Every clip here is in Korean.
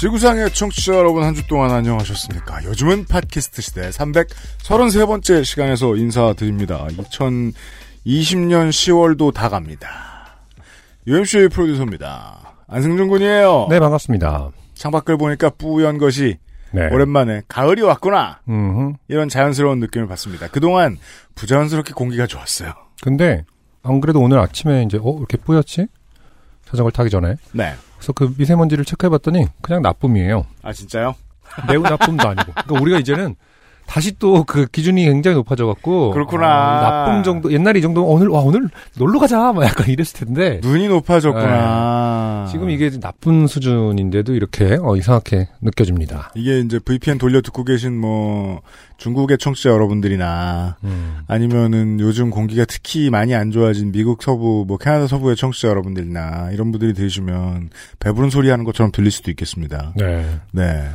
지구상의 청취자 여러분 한 주 동안 안녕하셨습니까? 요즘은 팟캐스트 시대 333번째 시간에서 인사드립니다. 2020년 10월도 다 갑니다. UMC 프로듀서입니다. 안승준 군이에요. 네, 반갑습니다. 창밖을 보니까 뿌연 것이 네. 오랜만에 가을이 왔구나. 음흠. 이런 자연스러운 느낌을 받습니다. 그동안 부자연스럽게 공기가 좋았어요. 근데 안 그래도 오늘 아침에 이제 어 이렇게 뿌였지? 자전거를 타기 전에. 네. 그래서 그 미세먼지를 체크해봤더니 그냥 나쁨이에요. 아 진짜요? 매우 나쁨도 아니고. 그러니까 우리가 이제는 다시 또 그 기준이 굉장히 높아져갖고 그렇구나. 어, 나쁨 정도 옛날에 이 정도 오늘 와 오늘 놀러 가자 막 약간 이랬을 텐데 눈이 높아졌구나. 네. 지금 이게 나쁜 수준인데도 이렇게 어, 이상하게 느껴집니다. 이게 이제 VPN 돌려 듣고 계신 뭐 중국의 청취자 여러분들이나 음. 아니면은 요즘 공기가 특히 많이 안 좋아진 미국 서부, 뭐 캐나다 서부의 청취자 여러분들이나 이런 분들이 들으시면 배부른 소리 하는 것처럼 들릴 수도 있겠습니다. 네. 네.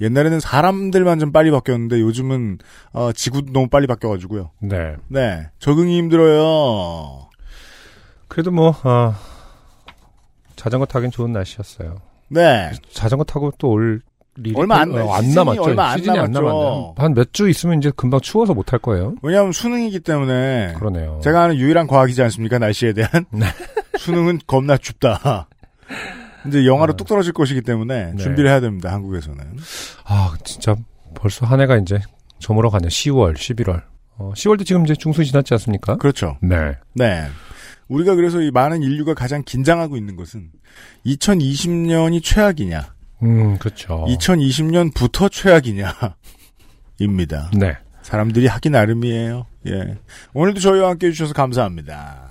옛날에는 사람들만 좀 빨리 바뀌었는데 요즘은 어, 지구도 너무 빨리 바뀌어가지고요. 네. 네. 적응이 힘들어요. 그래도 뭐 어, 자전거 타긴 좋은 날씨였어요. 네. 자전거 타고 또올 일이 얼마 안- 어, 안 남았죠. 얼마 안 시즌이 안 남았죠. 남았네요. 한몇 주 있으면 이제 금방 추워서 못 할 거예요. 왜냐하면 수능이기 때문에 그러네요. 제가 아는 유일한 과학이지 않습니까? 날씨에 대한. 네. 수능은 겁나 춥다. 이제 영하로 네. 뚝 떨어질 것이기 때문에 네. 준비를 해야 됩니다. 한국에서는. 아 진짜 벌써 한 해가 이제 저물어 가네. 10월, 11월. 어, 10월도 지금 이제 중순 지났지 않습니까? 그렇죠. 네. 네. 우리가 그래서 이 많은 인류가 가장 긴장하고 있는 것은 2020년이 최악이냐, 음, 그렇죠. 2020년부터 최악이냐, 입니다. 네. 사람들이 하기 나름이에요. 예. 오늘도 저희와 함께 해주셔서 감사합니다.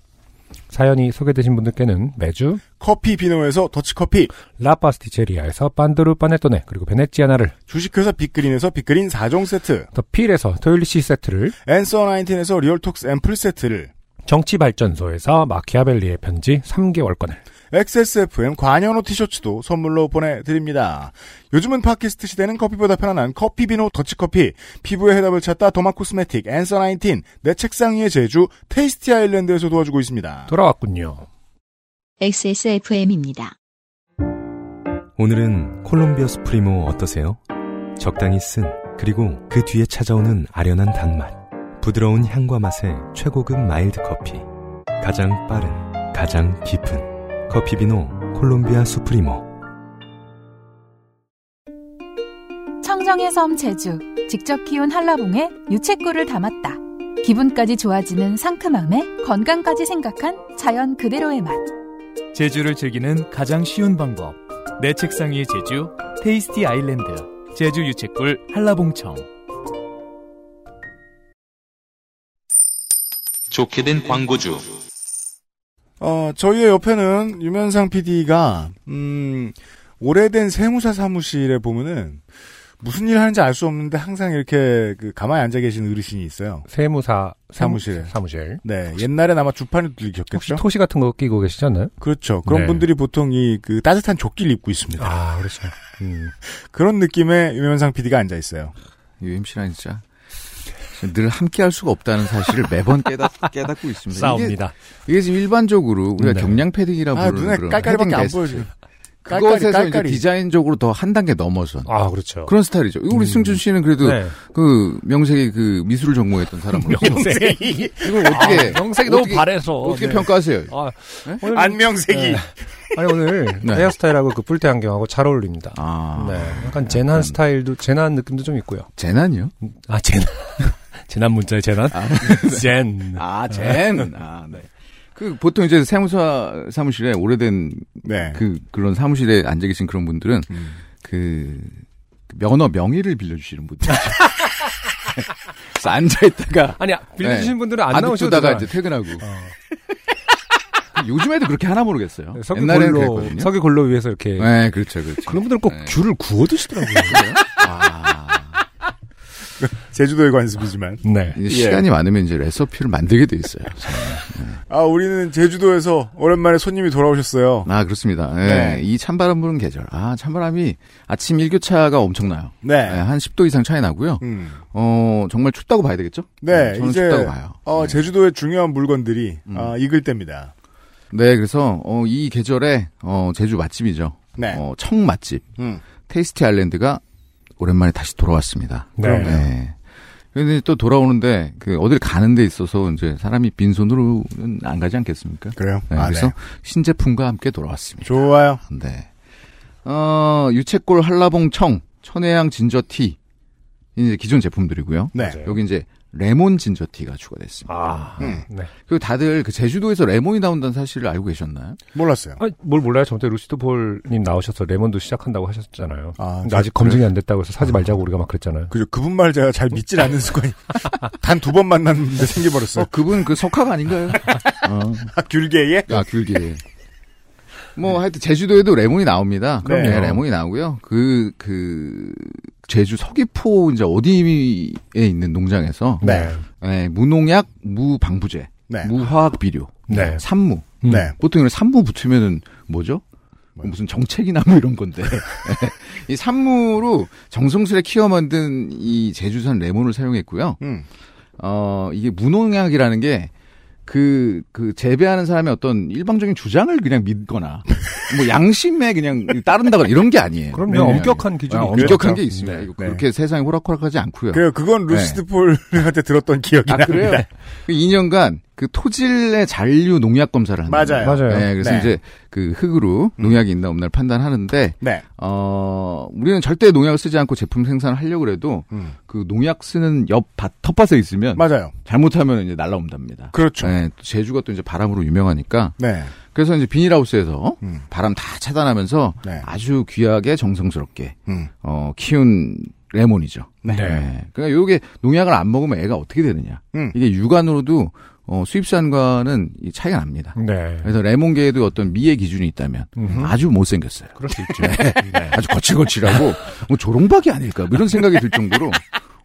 사연이 소개되신 분들께는 매주 커피 비노에서 더치커피, 라파스티체리아에서 반드루 파네토네 그리고 베네치아나를 주식회사 빅그린에서 빅그린 4종 세트, 더 필에서 토일리시 세트를 앤서 19에서 리얼톡스 앰플 세트를, 정치발전소에서 마키아벨리의 편지 3개월권을 XSFM 관현호 티셔츠도 선물로 보내드립니다. 요즘은 팟캐스트 시대는 커피보다 편안한 커피비노 더치커피, 피부의 해답을 찾다 도마 코스메틱, 앤서 19, 내 책상 위의 제주, 테이스티 아일랜드에서 도와주고 있습니다. 돌아왔군요. XSFM입니다. 오늘은 콜롬비아 수프리모 어떠세요? 적당히 쓴 그리고 그 뒤에 찾아오는 아련한 단맛 부드러운 향과 맛의 최고급 마일드 커피 가장 빠른 가장 깊은 커피비노 콜롬비아 수프리모 청정의 섬 제주 직접 키운 한라봉에 유채꿀을 담았다. 기분까지 좋아지는 상큼함에 건강까지 생각한 자연 그대로의 맛. 제주를 즐기는 가장 쉬운 방법. 내 책상 위의 제주, 테이스티 아일랜드, 제주 유채꿀 한라봉청. 좋게 된 광고주. 어, 저희의 옆에는 유면상 PD가, 음, 오래된 세무사 사무실에 보면은, 무슨 일 하는지 알 수 없는데 항상 이렇게 그 가만히 앉아 계신 어르신이 있어요. 세무사 사무실에. 사무실 네. 옛날에 아마 주판을 혹시 들리셨겠죠? 토시 같은 거 끼고 계시지 않나요? 그렇죠. 그런 네. 분들이 보통 이 그 따뜻한 조끼를 입고 있습니다. 아 그렇죠. 음. 그런 느낌의 유면상 PD가 앉아 있어요. UMC랑 진짜 늘 함께 할 수가 없다는 사실을 매번 깨닫, 깨닫고 있습니다. 이게, 싸웁니다. 이게 지금 일반적으로 우리가 네. 경량 패딩이라 고 아, 부르는 그런 깔깔이밖에 패딩 안 지금. 그것에서 깔깔이, 이제 깔깔이. 디자인적으로 더 한 단계 넘어선 아, 그렇죠. 그런 스타일이죠. 우리 음. 승준 씨는 그래도 네. 그 명색이 그 미술을 전공했던 사람으로 명색이. 이걸 어떻게 명색이 너무 어떻게- 바래서. 어떻게 네. 평가하세요? 아, 네? 안명색이. 네. 아니 오늘 네. 헤어스타일하고 그 뿔테 안경하고 잘 어울립니다. 아, 네, 약간 재난 스타일도 재난 느낌도 좀 있고요. 재난이요? 아 재난 재난 문자의 재난? 아, 젠. 아, 젠. 아, 네. 그 보통 이제 세무사 사무실에 오래된 네. 그 그런 사무실에 앉아 계신 그런 분들은 음. 그 면허 명의를 빌려주시는 분들. 그래서 앉아 있다가 아니 빌려주신 분들은 안 안 나오셔도 다가 되잖아요. 이제 퇴근하고. 어. 요즘에도 그렇게 하나 모르겠어요. 석유 옛날에는 골로 그랬거든요. 석유 골로 위해서 이렇게 네, 그렇죠, 그렇죠. 그런 분들은 꼭 네. 귤을 구워 드시더라고요. 아, 제주도의 관습이지만. 네. 이제 시간이 많으면 이제 레시피를 만들게 돼 있어요. 아, 우리는 제주도에서 오랜만에 손님이 돌아오셨어요. 아, 그렇습니다. 예, 네. 이 찬바람 부는 계절. 아, 찬바람이 아침 일교차가 엄청나요. 네. 예, 한 10도 이상 차이 나고요. 음. 어, 정말 춥다고 봐야 되겠죠? 네, 저는 이제, 춥다고 봐요. 어, 네. 제주도의 중요한 물건들이, 음. 아, 익을 때입니다. 네, 그래서 어, 이 계절에 어, 제주 맛집이죠. 네. 어, 청 맛집 음. 테이스티 아일랜드가 오랜만에 다시 돌아왔습니다. 네. 네. 근데 또 돌아오는데 그 어딜 가는 데 있어서 이제 사람이 빈손으로는 안 가지 않겠습니까? 그래요? 네, 아, 그래서 네. 신제품과 함께 돌아왔습니다. 좋아요. 네. 어, 유채골 한라봉 청, 천혜향 진저티. 이제 기존 제품들이고요. 네. 여기 이제 레몬 진저티가 추가됐습니다. 아, 음. 네. 그리고 다들 그 제주도에서 레몬이 나온다는 사실을 알고 계셨나요? 몰랐어요. 아, 뭘 몰라요? 저번에 루시드 볼님 나오셔서 레몬도 시작한다고 하셨잖아요. 아, 아직 검증이 안 됐다고 해서 사지 말자고 우리가 막 그랬잖아요. 그죠. 그분 말 제가 잘 믿질 않는 습관이. 단 두 번 만났는데 생겨버렸어요. 어, 그분 그 석학 아닌가요? 어. 아, 귤계에? 아, 귤기. 뭐, 하여튼, 제주도에도 레몬이 나옵니다. 그럼요. 네, 레몬이 나오고요. 그, 그, 제주 서귀포, 이제 어디에 있는 농장에서, 네. 네, 무농약, 무방부제, 네. 무화학 비료, 네. 산무. 음. 네. 보통 이런 산무 붙으면은 뭐죠? 뭐요? 무슨 정책이나 뭐 이런 건데. 이 산무로 정성스레 키워 만든 이 제주산 레몬을 사용했고요. 음. 어, 이게 무농약이라는 게, 그, 그, 재배하는 사람의 어떤 일방적인 주장을 그냥 믿거나, 뭐, 양심에 그냥 따른다거나 이런 게 아니에요. 그럼요. 네. 엄격한 기준이 아, 있죠. 엄격한 게 그렇죠. 있습니다. 네. 네. 그렇게 세상이 호락호락하지 않고요. 그, 그건 루시드 폴한테 들었던 기억이 아, 납니다. 그래요? 그 2년간 그 토질의 잔류 농약 검사를 하는 맞아요. 맞아요. 네, 그래서 네. 이제 그 흙으로 농약이 있나 없나를 판단하는데 네. 어 우리는 절대 농약을 쓰지 않고 제품 생산을 하려고 해도 음. 그 농약 쓰는 옆 밭, 텃밭에 있으면 맞아요. 잘못하면 이제 날라온답니다. 그렇죠. 네. 네, 또 제주가 또 이제 바람으로 유명하니까 그래서 이제 비닐하우스에서 음. 바람 다 차단하면서 네. 아주 귀하게 정성스럽게 음. 어 키운 레몬이죠. 네. 네. 그러니까 요게 농약을 안 먹으면 애가 어떻게 되느냐. 음. 이게 육안으로도 어, 수입산과는 이 차이가 납니다. 네. 그래서 레몬계에도 어떤 미의 기준이 있다면 음흠. 아주 못생겼어요. 그럴 수 있죠. 네. 아주 거칠거칠하고 뭐 조롱박이 아닐까 뭐 이런 생각이 들 정도로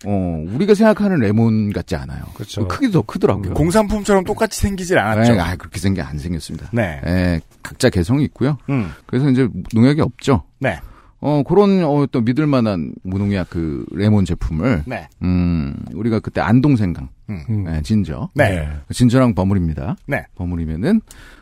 어, 우리가 생각하는 레몬 같지 않아요. 그렇죠. 뭐 크기도 더 크더라고요. 공산품처럼 똑같이 생기질 않았죠. 네, 아, 그렇게 생겨 안 생겼습니다. 네. 예, 각자 개성이 있고요. 음. 그래서 이제 농약이 없죠. 네. 어, 그런 어, 또 믿을 만한 무농약 그 레몬 제품을 네. 음, 우리가 그때 안동생강 음. 네, 진저 네. 진저랑 버무립니다. 네. 버무리면은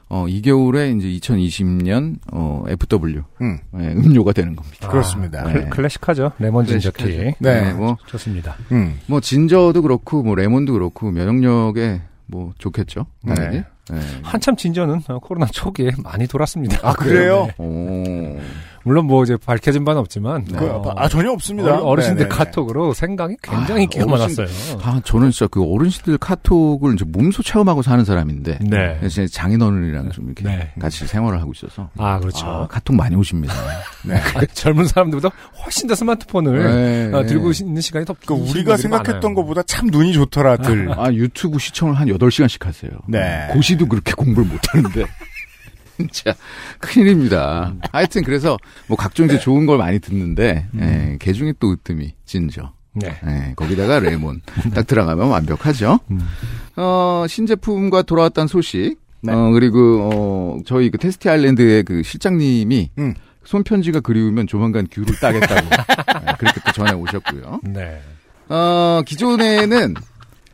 어, 이 겨울에 이제 2020년 어, FW 음. 예, 음료가 되는 겁니다. 그렇습니다. 아, 클- 클래식하죠. 레몬 진저티. 클래식하죠. 네. 뭐, 좋습니다. 음. 뭐 진저도 그렇고 뭐 레몬도 그렇고 면역력에 뭐 좋겠죠. 네. 당연히. 네. 한참 진저는 어, 코로나 초기에 많이 돌았습니다. 아, 그래요? 네. 오. 물론 뭐 이제 밝혀진 바는 없지만 그, 어, 아, 전혀 없습니다. 어 르, 신들 네네네. 카톡으로 생각이 굉장히 아, 기가 어르신- 많았어요. 아, 저는 진짜 그 어르신들 카톡을 이제 몸소 체험하고 사는 사람인데. 네. 이제 장인어른이랑 좀 이렇게 네. 같이 생활을 하고 있어서. 아 그렇죠. 아, 카톡 많이 오십니다. 네. 아, 젊은 사람들보다 훨씬 더 스마트폰을 네. 어, 들고 있는 시간이 더그긴 우리가 생각했던 많아요. 것보다 참 눈이 좋더라들. 아, 유튜브 시청을 한 8 시간씩 하세요. 네. 고시도 그렇게 공부를 못 하는데. 진짜 큰일입니다. 하여튼 그래서 뭐 각종 이제 좋은 걸 많이 듣는데 예, 개 중에 또 으뜸이 진저. 네. 예, 거기다가 레몬 딱 들어가면 완벽하죠. 음. 어, 신제품과 돌아왔다는 소식. 네. 어, 그리고 어, 저희 그 테스티 아일랜드의 그 실장님이 음. 손편지가 그리우면 조만간 귤을 따겠다고 예, 그렇게 또 전해 오셨고요. 네. 어, 기존에는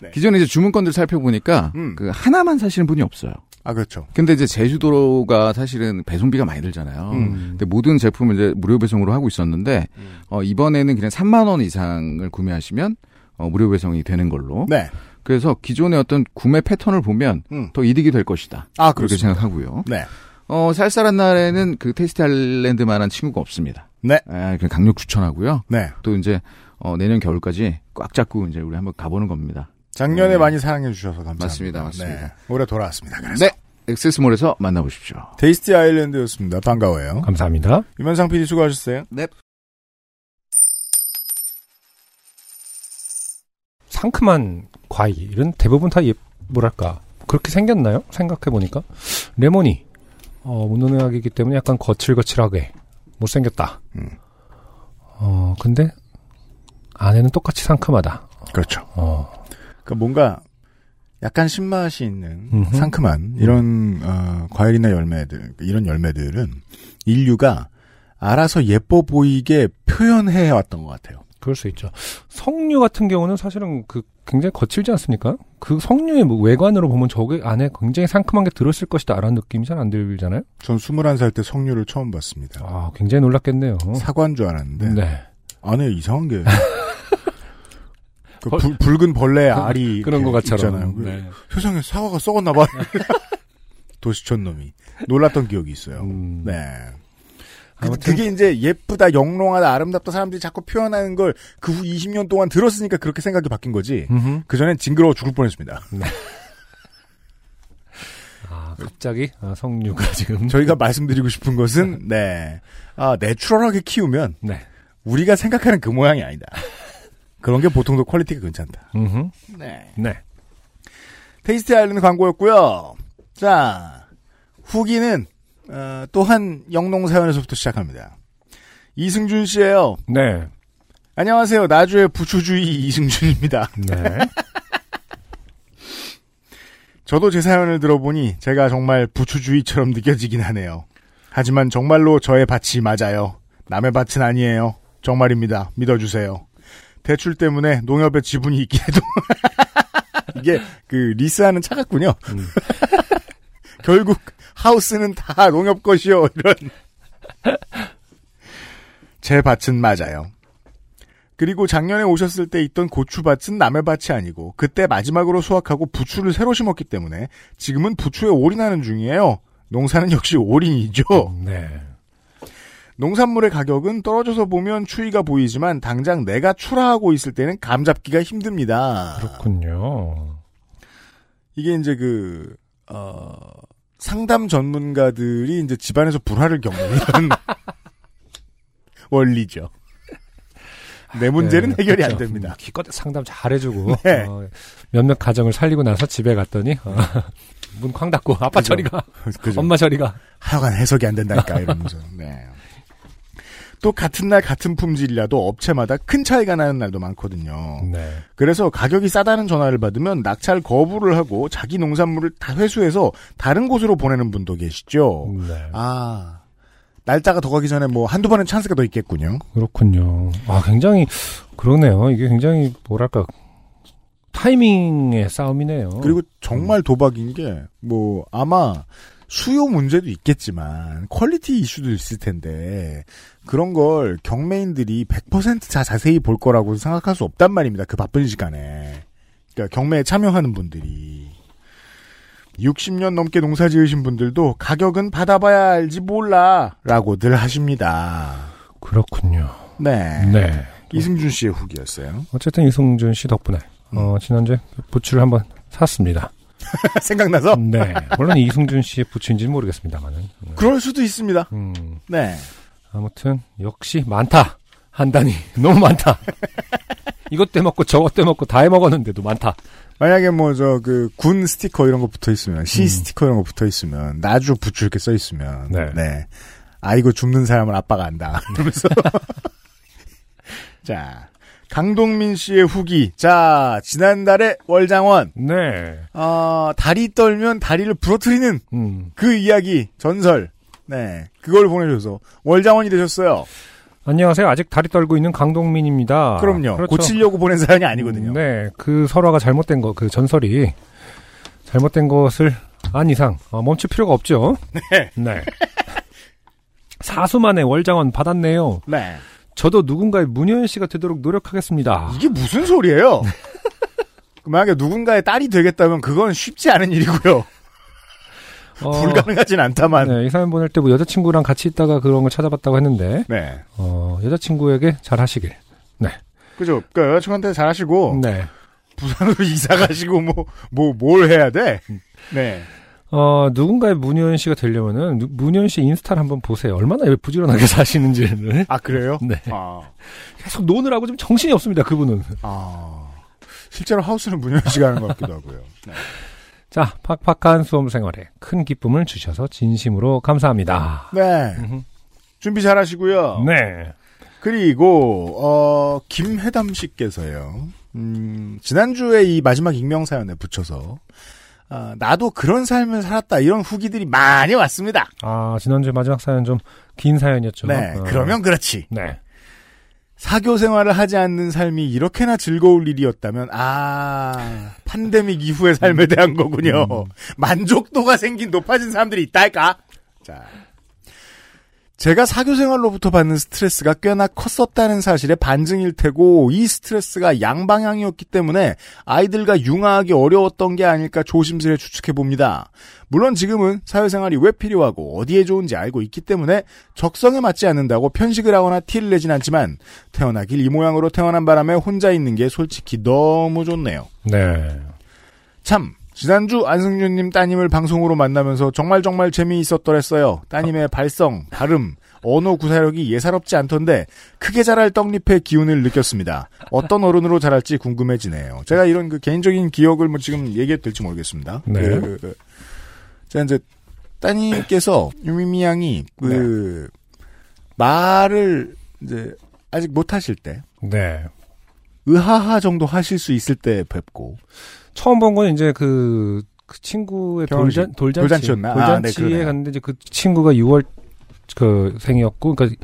네. 기존에 이제 주문건들 살펴보니까 음. 그 하나만 사시는 분이 없어요. 아, 그렇죠. 근데 이제 제주도가 사실은 배송비가 많이 들잖아요. 음. 근데 모든 제품을 이제 무료 배송으로 하고 있었는데 어, 이번에는 그냥 3만 원 이상을 구매하시면 어, 무료 배송이 되는 걸로. 네. 그래서 기존의 어떤 구매 패턴을 보면 음. 더 이득이 될 것이다. 아, 그렇게. 생각하고요. 네. 어, 쌀쌀한 날에는 그 테이스티 아일랜드만한 친구가 없습니다. 네. 아, 그냥 강력 추천하고요. 네. 또 이제 어, 내년 겨울까지 꽉 잡고 이제 우리 한번 가보는 겁니다. 작년에 네. 많이 사랑해 주셔서 감사합니다. 맞습니다, 맞습니다. 네. 올해 돌아왔습니다. 그래서. 네. XS몰에서 만나보십시오. 테이스티 아일랜드였습니다. 반가워요. 감사합니다. 유면상 PD 수고하셨어요. 네. 상큼한 과일은 대부분 다 예, 뭐랄까 그렇게 생겼나요? 생각해 보니까 레몬이 어, 무농약이기 때문에 약간 거칠거칠하게 못생겼다. 음. 어 근데 안에는 똑같이 상큼하다. 그렇죠. 어 그러니까 뭔가 약간 신맛이 있는 음흠. 상큼한 이런 어, 과일이나 열매들 이런 열매들은 인류가 알아서 예뻐 보이게 표현해 왔던 것 같아요. 그럴 수 있죠. 석류 같은 경우는 사실은 그 굉장히 거칠지 않습니까? 그 석류의 뭐 외관으로 보면 저게 안에 굉장히 상큼한 게 들었을 것이다라는 느낌이 잘 안 들잖아요. 전 21살 때 석류를 처음 봤습니다. 아 굉장히 놀랐겠네요. 사과인 줄 알았는데 네. 안에 이상한 게 그 벌- 붉- 붉은 벌레 알이 그런 것. 있잖아요. 그 네. 세상에 사과가 썩었나 봐. 도시촌 놈이 놀랐던 기억이 있어요. 음. 네. 그, 그게 이제 예쁘다, 영롱하다, 아름답다 사람들이 자꾸 표현하는 걸 그 후 20년 동안 들었으니까 그렇게 생각이 바뀐 거지. 음흠. 그전엔 징그러워 죽을 뻔했습니다. 아, 갑자기 아, 석류가 지금 저희가 말씀드리고 싶은 것은 네, 아 natural하게 키우면 네. 우리가 생각하는 그 모양이 아니다. 그런 게 보통도 quality가 괜찮다. 음흠. 네. 네. 테이스티 아일랜드 광고였고요. 자, 후기는 어, 또한 영농 사연에서부터 시작합니다. 이승준 씨예요. 네. 안녕하세요. 나주의 부추주의 이승준입니다. 네. 저도 제 사연을 들어보니 제가 정말 부추주의처럼 느껴지긴 하네요. 하지만 정말로 저의 밭이 맞아요. 남의 밭은 아니에요. 정말입니다. 믿어주세요. 대출 때문에 농협에 지분이 있긴 해도 이게 그 리스하는 차 같군요. 음. 결국 하우스는 다 농협 것이요. 이런 제 밭은 맞아요. 그리고 작년에 오셨을 때 있던 고추밭은 남의 밭이 아니고 그때 마지막으로 수확하고 부추를 새로 심었기 때문에 지금은 부추에 올인하는 중이에요. 농사는 역시 올인이죠. 네. 농산물의 가격은 떨어져서 보면 추이가 보이지만 당장 내가 출하하고 있을 때는 감 잡기가 힘듭니다. 그렇군요. 이게 이제 그, 어, 상담 전문가들이 이제 집안에서 불화를 겪는 원리죠. 내 문제는 네, 해결이 안 그렇죠. 됩니다. 음, 기껏 상담 잘 해주고 네. 어, 몇몇 가정을 살리고 나서 집에 갔더니 어, 문쾅 닫고 아빠 그죠. 저리 가, 그죠? 엄마 저리 가. 하여간 해석이 안 된다니까 이러면서. 네. 또 같은 날 같은 품질이라도 업체마다 큰 차이가 나는 날도 많거든요. 네. 그래서 가격이 싸다는 전화를 받으면 낙찰 거부를 하고 자기 농산물을 다 회수해서 다른 곳으로 보내는 분도 계시죠. 네. 아 날짜가 더 가기 전에 뭐 한두 번은 찬스가 더 있겠군요. 그렇군요. 아, 굉장히, 그러네요. 이게 굉장히, 뭐랄까, 타이밍의 싸움이네요. 그리고 정말 도박인 게 뭐 아마 수요 문제도 있겠지만 quality 이슈도 있을 텐데 그런 걸 경매인들이 100%다 자세히 볼 거라고 생각할 수 없단 말입니다. 그 바쁜 시간에. 그러니까 경매에 참여하는 분들이 60년 넘게 농사 지으신 분들도 가격은 받아봐야 알지 몰라라고들 하십니다. 그렇군요. 네. 네. 이승준 씨의 후기였어요. 어쨌든 이승준 씨 덕분에, 어, 지난주에 부추를 한번 샀습니다. 생각나서 네. 물론 이승준 씨의 부추인지는 모르겠습니다만은. 그럴 수도 있습니다. 음, 네. 아무튼, 역시 많다. 한단이. 너무 많다. 이것 때 먹고 저것 때 먹고 다 해 먹었는데도 많다. 만약에 뭐 저 그 군 스티커 이런 거 붙어 있으면 시 음. 스티커 이런 거 붙어 있으면 나주 부추 이렇게 써 있으면 네. 네. 아 이거 줍는 사람은 아빠가 안다. 그러면서 자 강동민 씨의 후기 자 지난달에 월장원 네. 어, 다리 떨면 다리를 부러뜨리는 음. 그 이야기 전설 네 그걸 보내줘서 월장원이 되셨어요. 안녕하세요. 아직 다리 떨고 있는 강동민입니다. 그럼요. 그렇죠. 고치려고 보낸 사연이 아니거든요. 네, 그 설화가 잘못된 거, 그 전설이 잘못된 것을 안 이상 어, 멈출 필요가 없죠. 네. 네. 사수만의 월장원 받았네요. 네. 저도 누군가의 문효연 씨가 되도록 노력하겠습니다. 이게 무슨 소리예요? 만약에 누군가의 딸이 되겠다면 그건 쉽지 않은 일이고요. 어, 불가능하진 않다만. 네, 이 사연 보낼 때 뭐 여자친구랑 같이 있다가 그런 걸 찾아봤다고 했는데 네. 어, 여자친구에게 잘 하시길. 그죠. 그 여자친구한테 잘 하시고 네. 부산으로 이사 가시고 뭐 뭐 뭘 해야 돼? 네. 어, 누군가의 문효연 씨가 되려면은 누- 문효연 씨 인스타를 한번 보세요. 얼마나 부지런하게 사시는지를. 아 그래요? 네. 아. 계속 노느라고 좀 정신이 없습니다. 그분은. 아. 실제로 하우스는 문현 씨가 하는 것 같기도 하고요. 네. 자, 팍팍한 수험 생활에 큰 기쁨을 주셔서 진심으로 감사합니다. 네. 준비 잘 하시고요. 네. 그리고 어 김혜담 씨께서요. 음, 지난주에 이 마지막 익명 사연에 붙여서 아, 나도 그런 삶을 살았다 이런 후기들이 많이 왔습니다. 아, 지난주 마지막 사연 좀 긴 사연이었죠. 네. 어, 그러면 그렇지. 네. 사교 생활을 하지 않는 삶이 이렇게나 즐거울 일이었다면 아 팬데믹 이후의 삶에 대한 거군요. 음. 만족도가 생긴 높아진 사람들이 있다 할까? 자. 제가 사교 생활로부터 받는 스트레스가 꽤나 컸었다는 사실의 반증일 테고 이 스트레스가 양방향이었기 때문에 아이들과 융화하기 어려웠던 게 아닐까 조심스레 추측해 봅니다. 물론 지금은 사회생활이 왜 필요하고 어디에 좋은지 알고 있기 때문에 적성에 맞지 않는다고 편식을 하거나 티를 내진 않지만 태어나길 이 모양으로 태어난 바람에 혼자 있는 게 솔직히 너무 좋네요. 네. 참 지난주 안승준님 따님을 방송으로 만나면서 정말 정말 재미있었더랬어요. 따님의 발성, 발음, 언어 구사력이 예사롭지 않던데 크게 자랄 떡잎의 기운을 느꼈습니다. 어떤 어른으로 자랄지 궁금해지네요. 제가 이런 그 개인적인 기억을 뭐 지금 얘기해도 될지 모르겠습니다. 네. 그, 그, 그, 제가 이제 따님께서 유미미 양이 그 말을 이제 아직 못 하실 때 네. 의하하 정도 하실 수 있을 때 뵙고 처음 본건 이제 그, 그 친구의 결혼식. 돌잔, 돌잔치. 돌잔치였나? 아, 네, 돌잔치에. 갔는데 이제 그 친구가 6월 그 생이었고, 그러니까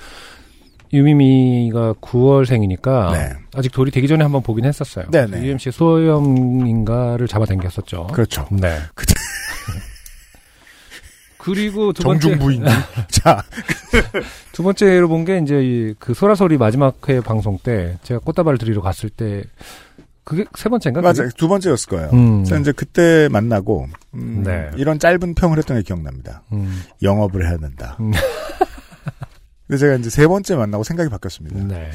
유미미가 9월 생이니까 네. 아직 돌이 되기 전에 한번 보긴 했었어요. 네네. UMC 소염인가를 잡아당겼었죠. 그렇죠. 네. 그때- 그리고 두 번째 정중부인. 자, 두 번째로 본 게 이제 이그 소라소리 마지막 회 방송 때 제가 꽃다발을 드리러 갔을 때 그게 세 번째인가? 맞아요. 두 번째였을 거예요. 음. 그래서 이제 그때 만나고 음, 네. 이런 짧은 평을 했던 게 기억납니다. 음. 영업을 해야 된다. 음. 근데 제가 이제 세 번째 만나고 생각이 바뀌었습니다. 네.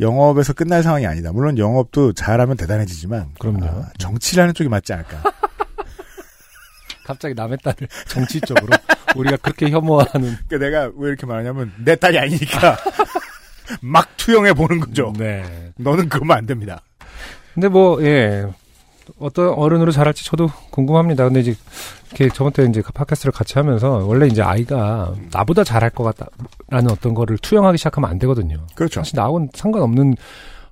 영업에서 끝날 상황이 아니다. 물론 영업도 잘하면 대단해지지만 그럼요. 아, 정치라는 쪽이 맞지 않을까. 갑자기 남의 딸을 정치적으로 우리가 그렇게 혐오하는 그러니까 내가 왜 이렇게 말하냐면 내 딸이 아니니까 막 투영해 보는 거죠. 네. 너는 그러면 안 됩니다. 근데 뭐, 예. 어떤 어른으로 자랄지 저도 궁금합니다. 근데 이제, 이렇게 저번 때 이제 그 팟캐스트를 같이 하면서, 원래 이제 아이가 나보다 잘할 것 같다라는 어떤 거를 투영하기 시작하면 안 되거든요. 그렇죠. 사실 나하고는 상관없는,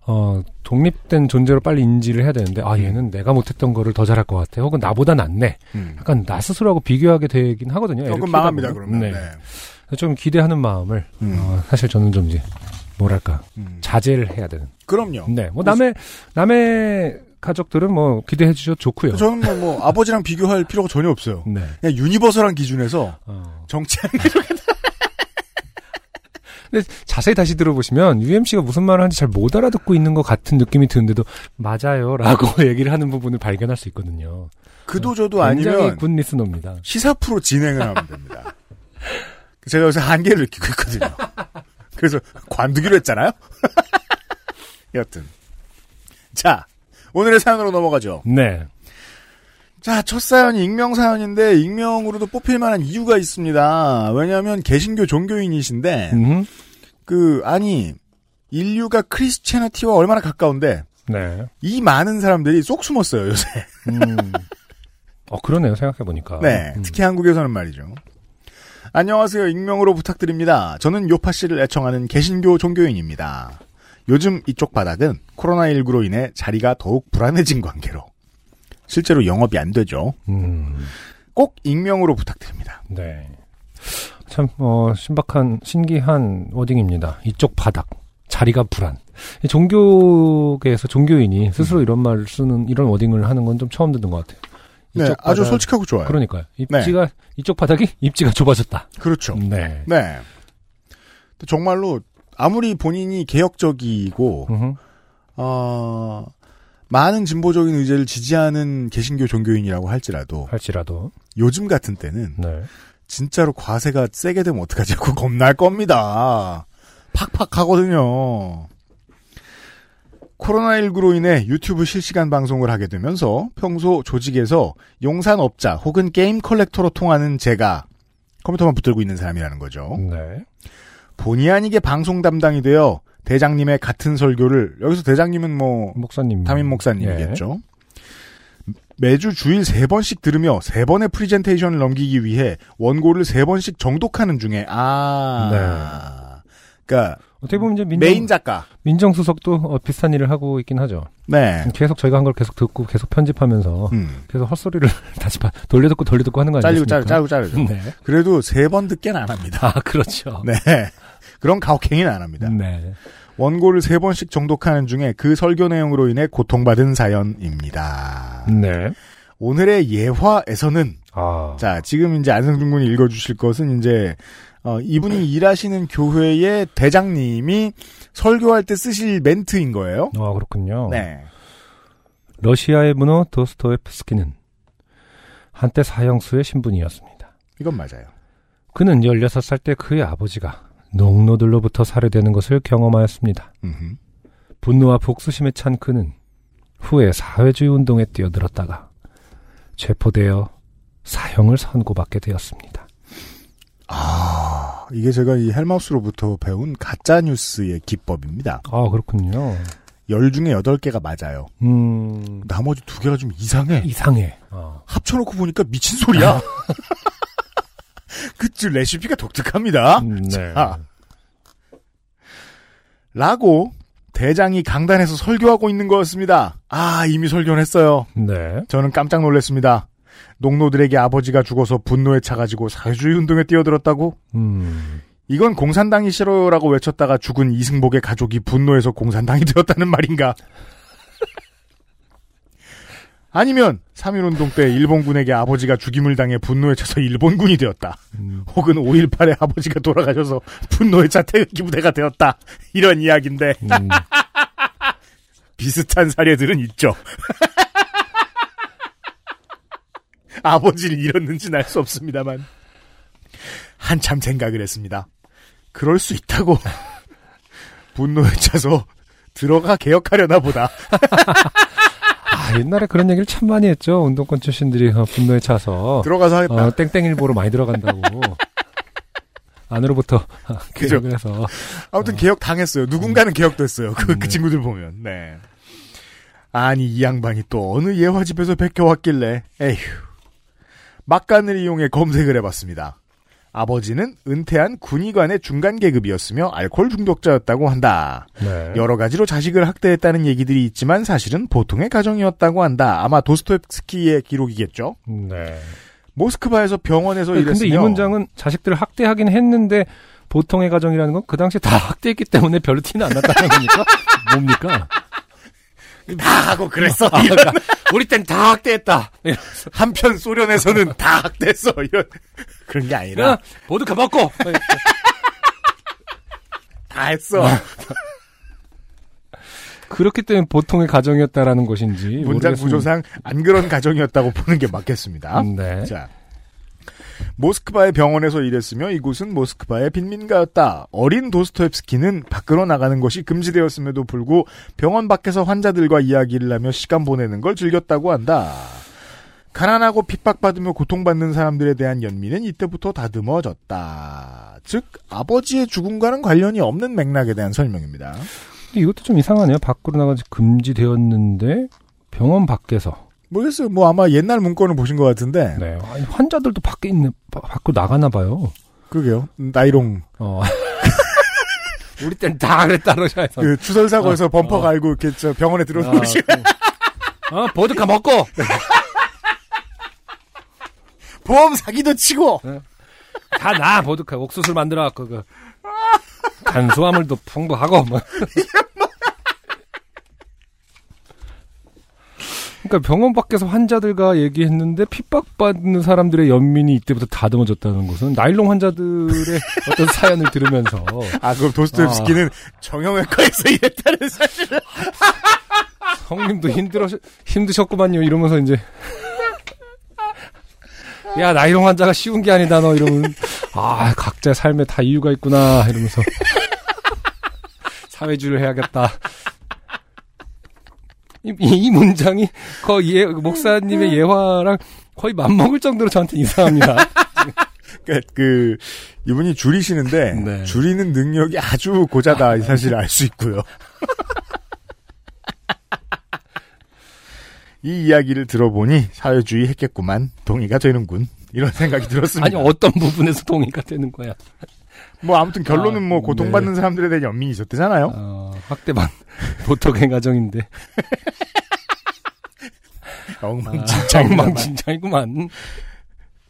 어, 독립된 존재로 빨리 인지를 해야 되는데, 아, 얘는 내가 못했던 거를 더 잘할 것 같아. 혹은 나보다 낫네. 음. 약간 나 스스로하고 비교하게 되긴 하거든요. 조금 망합니다. 그러면. 네. 네. 좀 기대하는 마음을, 음. 어, 사실 저는 좀 이제, 뭐랄까, 음. 자제를 해야 되는. 그럼요. 네, 뭐 남의 남의 가족들은 뭐 기대해 주셔도 좋고요. 저는 뭐, 뭐 아버지랑 비교할 필요가 전혀 없어요. 네. 그냥 universal한 기준에서 어. 정치하는 게 근데 자세히 다시 들어보시면 UMC가 무슨 말을 하는지 잘 못 알아듣고 있는 것 같은 느낌이 드는데도 맞아요라고 얘기를 하는 부분을 발견할 수 있거든요. 그도저도 굉장히 아니면 good listener입니다. 시사 프로 진행을 하면 됩니다. 제가 요새 한계를 느끼고 있거든요. 그래서 관두기로 했잖아요. 여튼 자 오늘의 사연으로 넘어가죠. 네. 자, 첫 사연이 익명 사연인데 익명으로도 뽑힐 만한 이유가 있습니다. 왜냐하면 개신교 종교인이신데 음. 그 아니 인류가 크리스티애니티와 얼마나 가까운데 네. 이 많은 사람들이 쏙 숨었어요 요새. 음. 어 그러네요. 생각해 보니까. 음. 네, 특히 한국에서는 말이죠. 안녕하세요. 익명으로 부탁드립니다. 저는 요파 씨를 애청하는 개신교 종교인입니다. 요즘 이쪽 바닥은 코로나19로 인해 자리가 더욱 불안해진 관계로 실제로 영업이 안 되죠. 음. 꼭 익명으로 부탁드립니다. 네. 참, 어, 신박한, 신기한 워딩입니다. 이쪽 바닥. 자리가 불안. 이 종교계에서 종교인이 스스로 이런 말을 쓰는, 이런 워딩을 하는 건 좀 처음 듣는 것 같아요. 네, 이쪽 아주 바닥- 솔직하고 좋아요. 그러니까요. 입지가 이쪽 바닥이 입지가 좁아졌다. 그렇죠. 네. 네. 정말로 아무리 본인이 개혁적이고. 어, 많은 진보적인 의제를 지지하는 개신교 종교인이라고 할지라도 할지라도 요즘 같은 때는 네. 진짜로 과세가 세게 되면 어떡하지 하고 겁날 겁니다. 팍팍 하거든요. 코로나19로 인해 유튜브 실시간 방송을 하게 되면서 평소 조직에서 용산업자 혹은 게임 collector로 통하는 제가 컴퓨터만 붙들고 있는 사람이라는 거죠. 네. 본의 아니게 방송 담당이 되어 대장님의 같은 설교를 여기서 대장님은 뭐 목사님. 담임 목사님이겠죠. 매주 주일 세 번씩 들으며 세 번의 프리젠테이션을 넘기기 위해 원고를 세 번씩 정독하는 중에 아, 그러니까 어떻게 보면 이제 민정, 메인 작가, 민정수석도 어, 비슷한 일을 하고 있긴 하죠. 네, 계속 저희가 한 걸 계속 듣고 계속 편집하면서 음. 계속 헛소리를 다시 봐- 돌려듣고 돌려듣고 하는 거 아니겠습니까? 자르고 자르고 자르죠. 네. 그래도 세 번 듣게는 안 합니다. 아, 그렇죠. 네, 그런 가혹행위는 안 합니다. 네. 원고를 세 번씩 정독하는 중에 그 설교 내용으로 인해 고통받은 사연입니다. 네. 오늘의 예화에서는 아. 자, 지금 이제 안승준 군이 읽어주실 것은 이제, 어, 이분이 일하시는 교회의 대장님이 설교할 때 쓰실 멘트인 거예요. 아, 그렇군요. 네. 러시아의 문호 도스토옙스키는 한때 사형수의 신분이었습니다. 이건 맞아요. 그는 16살 때 그의 아버지가 농노들로부터 살해되는 것을 경험하였습니다. 음흠. 분노와 복수심에 찬 그는 후에 사회주의 운동에 뛰어들었다가 체포되어 사형을 선고받게 되었습니다. 아, 이게 제가 이 헬마우스로부터 배운 가짜 뉴스의 기법입니다. 아, 그렇군요. 열 중에 여덟 개가 맞아요. 음, 나머지 두 개가 좀 이상해. 이상해. 어. 합쳐놓고 보니까 미친 소리야. 그치, 레시피가 독특합니다. 음, 네. 자, 라고 대장이 강단에서 설교하고 있는 거였습니다. 아, 이미 설교를 했어요. 네. 저는 깜짝 놀랐습니다. 농노들에게 아버지가 죽어서 분노에 차가지고 사회주의 운동에 뛰어들었다고? 음, 이건 공산당이 싫어요라고 외쳤다가 죽은 이승복의 가족이 분노해서 공산당이 되었다는 말인가? 아니면 3.1운동 때 일본군에게 아버지가 죽임을 당해 분노에 차서 일본군이 되었다. 음, 혹은 5.18에 아버지가 돌아가셔서 분노에 차 태극기 부대가 되었다. 이런 이야기인데 음, 비슷한 사례들은 있죠. 아버지를 잃었는지는 알 수 없습니다만 한참 생각을 했습니다. 그럴 수 있다고 분노에 차서 들어가 개혁하려나 보다. 아, 옛날에 그런 얘기를 참 많이 했죠. 운동권 출신들이 어, 분노에 차서 들어가서 하겠다. 어, 땡땡일보로 많이 들어간다고. 안으로부터 그죠. 개혁을 해서 아무튼 개혁 당했어요. 누군가는 개혁됐어요. 그, 그 친구들 보면. 네. 아니 이 양반이 또 어느 예화집에서 베껴왔길래 에휴. 막간을 이용해 검색을 해봤습니다. 아버지는 은퇴한 군의관의 중간 계급이었으며 알코올 중독자였다고 한다. 네. 여러 가지로 자식을 학대했다는 얘기들이 있지만 사실은 보통의 가정이었다고 한다. 아마 도스토옙스키의 기록이겠죠. 네. 모스크바에서 병원에서 일했으며 근데 이 문장은 자식들을 학대하긴 했는데 보통의 가정이라는 건 그 당시에 다 학대했기 때문에 별로 티는 안 났다는 겁니까? 뭡니까? 다 하고 그랬어. 아, 그러니까 우리 땐 다 학대했다. 한편 소련에서는 다 학대했어. 이런 그런 게 아니라 야, 보드카 먹고. 다 했어. 그렇기 때문에 보통의 가정이었다라는 것인지 문장 모르겠습니다. 구조상 안 그런 가정이었다고 보는 게 맞겠습니다. 네. 자. 모스크바의 병원에서 일했으며 이곳은 모스크바의 빈민가였다. 어린 도스토옙스키는 밖으로 나가는 것이 금지되었음에도 불구 병원 밖에서 환자들과 이야기를 하며 시간 보내는 걸 즐겼다고 한다. 가난하고 핍박받으며 고통받는 사람들에 대한 연민은 이때부터 다듬어졌다. 즉 아버지의 죽음과는 관련이 없는 맥락에 대한 설명입니다. 근데 이것도 좀 이상하네요. 밖으로 나가지 금지되었는데 병원 밖에서. 모르겠어요. 뭐 아마 옛날 문건을 보신 것 같은데 네. 아니, 환자들도 밖에 있는 바- 밖으로 나가나 봐요. 그러게요. 나이롱 어. 우리 땐다 그랬다 러시아에서. 그 추설사 거에서 어, 범퍼 어. 갈고 이렇게 저 병원에 들어오는 것이 어, 보드카 먹고. 보험 사기도 치고 다나 보드카 옥수수를 만들어 갖고 그 탄수화물도 풍부하고 뭐. 그러니까 병원 밖에서 환자들과 얘기했는데 핍박받는 사람들의 연민이 이때부터 다듬어졌다는 것은 나일론 환자들의 어떤 사연을 들으면서. 아, 그럼 도스토옙스키는 정형외과에서 일했다는 사실을. 형님도 힘들어 힘드셨구만요. 이러면서 이제. 야 나일론 환자가 쉬운 게 아니다 너 이러면. 아 각자의 삶에 다 이유가 있구나 이러면서. 사회주의를 해야겠다. 이, 이 문장이 거의 예, 목사님의 예화랑 거의 맞먹을 정도로 저한테 이상합니다. 그러니까 그 이분이 줄이시는데 네. 줄이는 능력이 아주 고자다 이 사실을 알 수 있고요. 이 이야기를 들어보니 사회주의 했겠구만 동의가 되는군 이런 생각이 들었습니다. 아니 어떤 부분에서 동의가 되는 거야? 뭐 아무튼 결론은 아, 뭐 고통받는 사람들에 대한 연민이 있었대잖아요. 어, 학대반 보톡의 가정인데 엉망진창 엉망진창이구만.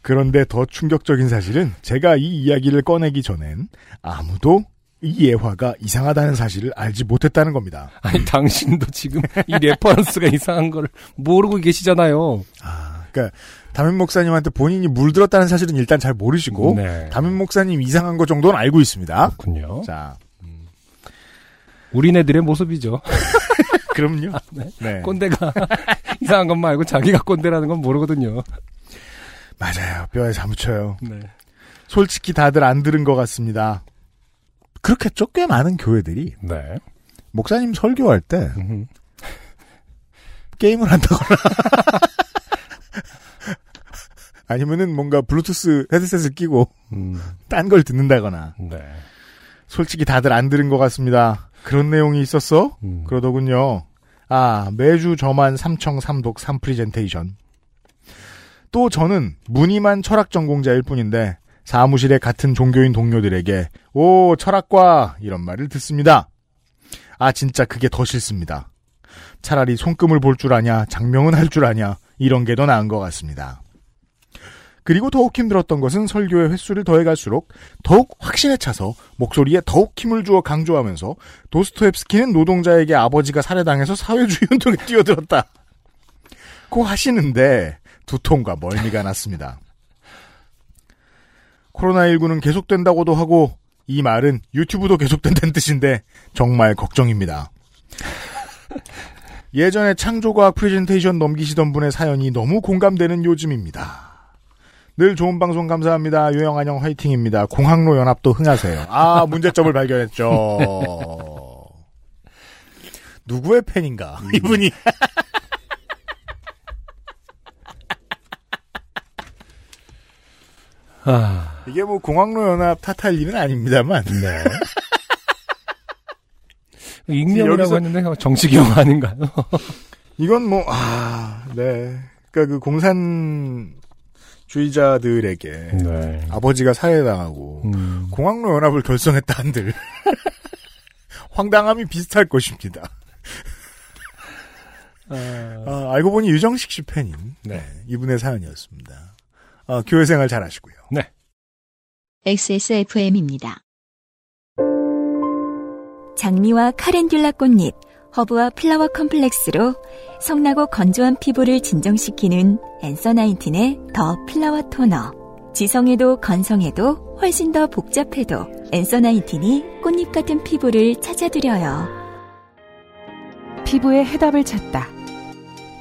그런데 더 충격적인 사실은 제가 이 이야기를 꺼내기 전엔 아무도 이 예화가 이상하다는 사실을 알지 못했다는 겁니다. 아니 당신도 지금 이 reference가 이상한 걸 모르고 계시잖아요. 아, 그러니까 담임 목사님한테 본인이 물들었다는 사실은 일단 잘 모르시고 네. 담임 목사님 이상한 거 정도는 알고 있습니다. 그렇군요. 자, 우리네들의 모습이죠. 그럼요. 네. 네. 꼰대가 이상한 것만 알고 자기가 꼰대라는 건 모르거든요. 맞아요. 뼈에 사무쳐요. 네. 솔직히 다들 안 들은 것 같습니다. 그렇겠죠? 꽤 많은 교회들이 네. 목사님 설교할 때. 게임을 한다거나 아니면은 뭔가 블루투스 헤드셋을 끼고 음, 딴걸 듣는다거나 네. 솔직히 다들 안 들은 것 같습니다. 그런 내용이 있었어? 음. 그러더군요. 아, 매주 저만 삼청 삼독 삼 프리젠테이션. 또 저는 무늬만 철학 전공자일 뿐인데 사무실의 같은 종교인 동료들에게 오 철학과 이런 말을 듣습니다. 아 진짜 그게 더 싫습니다. 차라리 손금을 볼 줄 아냐 작명은 할 줄 아냐 이런 게 더 나은 것 같습니다. 그리고 더욱 힘들었던 것은 설교의 횟수를 더해갈수록 더욱 확신에 차서 목소리에 더욱 힘을 주어 강조하면서 도스토옙스키는 노동자에게 아버지가 살해당해서 사회주의 운동에 뛰어들었다. 고 하시는데 두통과 멀미가 났습니다. 코로나19는 계속된다고도 하고 이 말은 유튜브도 계속된다는 뜻인데 정말 걱정입니다. 예전에 창조과학 프레젠테이션 넘기시던 분의 사연이 너무 공감되는 요즘입니다. 늘 좋은 방송 감사합니다. 유영 안녕 화이팅입니다. 공항로 연합도 흥하세요. 아 문제점을 발견했죠. 누구의 팬인가 이분이 아, 이게 뭐 공항로 연합 탓할 일은 아닙니다만 네. 익명이라고 여기서- 했는데 정치경 아닌가요? 이건 뭐, 아, 네. 그니까 그 공산주의자들에게 네. 아버지가 살해당하고 음, 공항로 연합을 결성했다 한들 황당함이 비슷할 것입니다. 아, 알고 보니 유정식 씨 팬인 네. 이분의 사연이었습니다. 아, 교회 생활 잘 하시고요. XSFM입니다. 장미와 카렌듈라 꽃잎, 허브와 flower complex로 성나고 건조한 피부를 진정시키는 Answer Nineteen의 The Flower Toner. 지성에도 건성에도 훨씬 더 복잡해도 앤서 나인틴이 꽃잎 같은 피부를 찾아드려요. 피부에 해답을 찾다.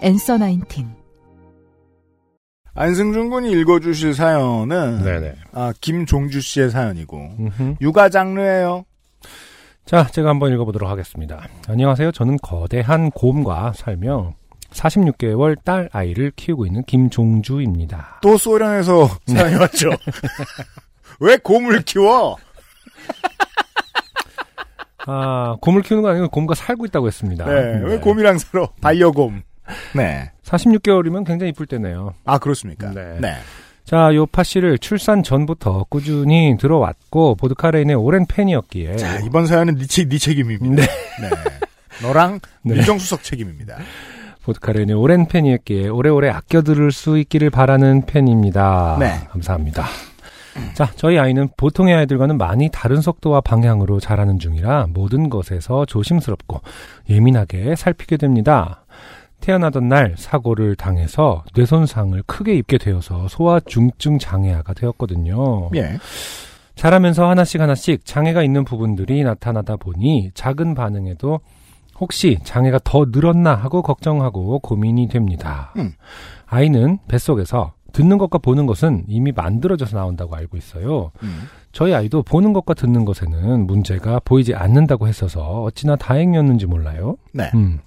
앤서 나인틴. 안승준 군이 읽어주실 사연은 네네. 아, 김종주 씨의 사연이고 음흠. 육아 장르예요. 자, 제가 한번 읽어보도록 하겠습니다. 안녕하세요. 저는 거대한 곰과 살며 46개월 딸 아이를 키우고 있는 김종주입니다. 또 소련에서 사연이 왔죠. 왜 곰을 키워? 아, 곰을 키우는 거 아니고 곰과 살고 있다고 했습니다. 네, 왜 곰이랑 살아? 반려곰. 네. 46개월이면 굉장히 이쁠 때네요. 아, 그렇습니까? 네. 네. 자, 요 파씨를 출산 전부터 꾸준히 들어왔고 보드카레인의 오랜 팬이었기에 자, 이번 사연은 네, 책, 네 책임입니다. 네. 네. 너랑 네. 민정수석 책임입니다. 보드카레인의 오랜 팬이었기에 오래오래 아껴 들을 수 있기를 바라는 팬입니다. 네. 감사합니다. 자, 저희 아이는 보통의 아이들과는 많이 다른 속도와 방향으로 자라는 중이라 모든 것에서 조심스럽고 예민하게 살피게 됩니다. 태어나던 날 사고를 당해서 뇌손상을 크게 입게 되어서 소아 중증 장애아가 되었거든요. 예. 자라면서 하나씩 하나씩 장애가 있는 부분들이 나타나다 보니 작은 반응에도 혹시 장애가 더 늘었나 하고 걱정하고 고민이 됩니다. 음. 아이는 뱃속에서 듣는 것과 보는 것은 이미 만들어져서 나온다고 알고 있어요. 음. 저희 아이도 보는 것과 듣는 것에는 문제가 보이지 않는다고 했어서 어찌나 다행이었는지 몰라요. 네. 음.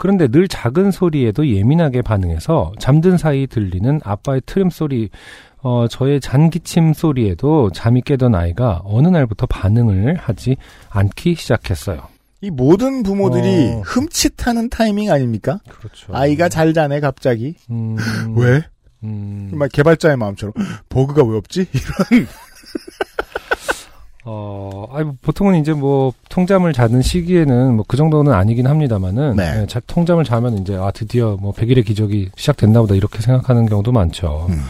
그런데 늘 작은 소리에도 예민하게 반응해서 잠든 사이 들리는 아빠의 트림 소리, 어, 저의 잔기침 소리에도 잠이 깨던 아이가 어느 날부터 반응을 하지 않기 시작했어요. 이 모든 부모들이 어. 흠칫하는 타이밍 아닙니까? 그렇죠. 아이가 잘 자네 갑자기. 음, 왜? 음, 막 개발자의 마음처럼 버그가 왜 없지? 이런. 어, 아니, 뭐 보통은 이제 뭐, 통잠을 자는 시기에는 뭐, 그 정도는 아니긴 합니다만은, 네. 예, 자, 통잠을 자면 이제, 아, 드디어 뭐, 100일의 기적이 시작됐나 보다, 이렇게 생각하는 경우도 많죠. 음.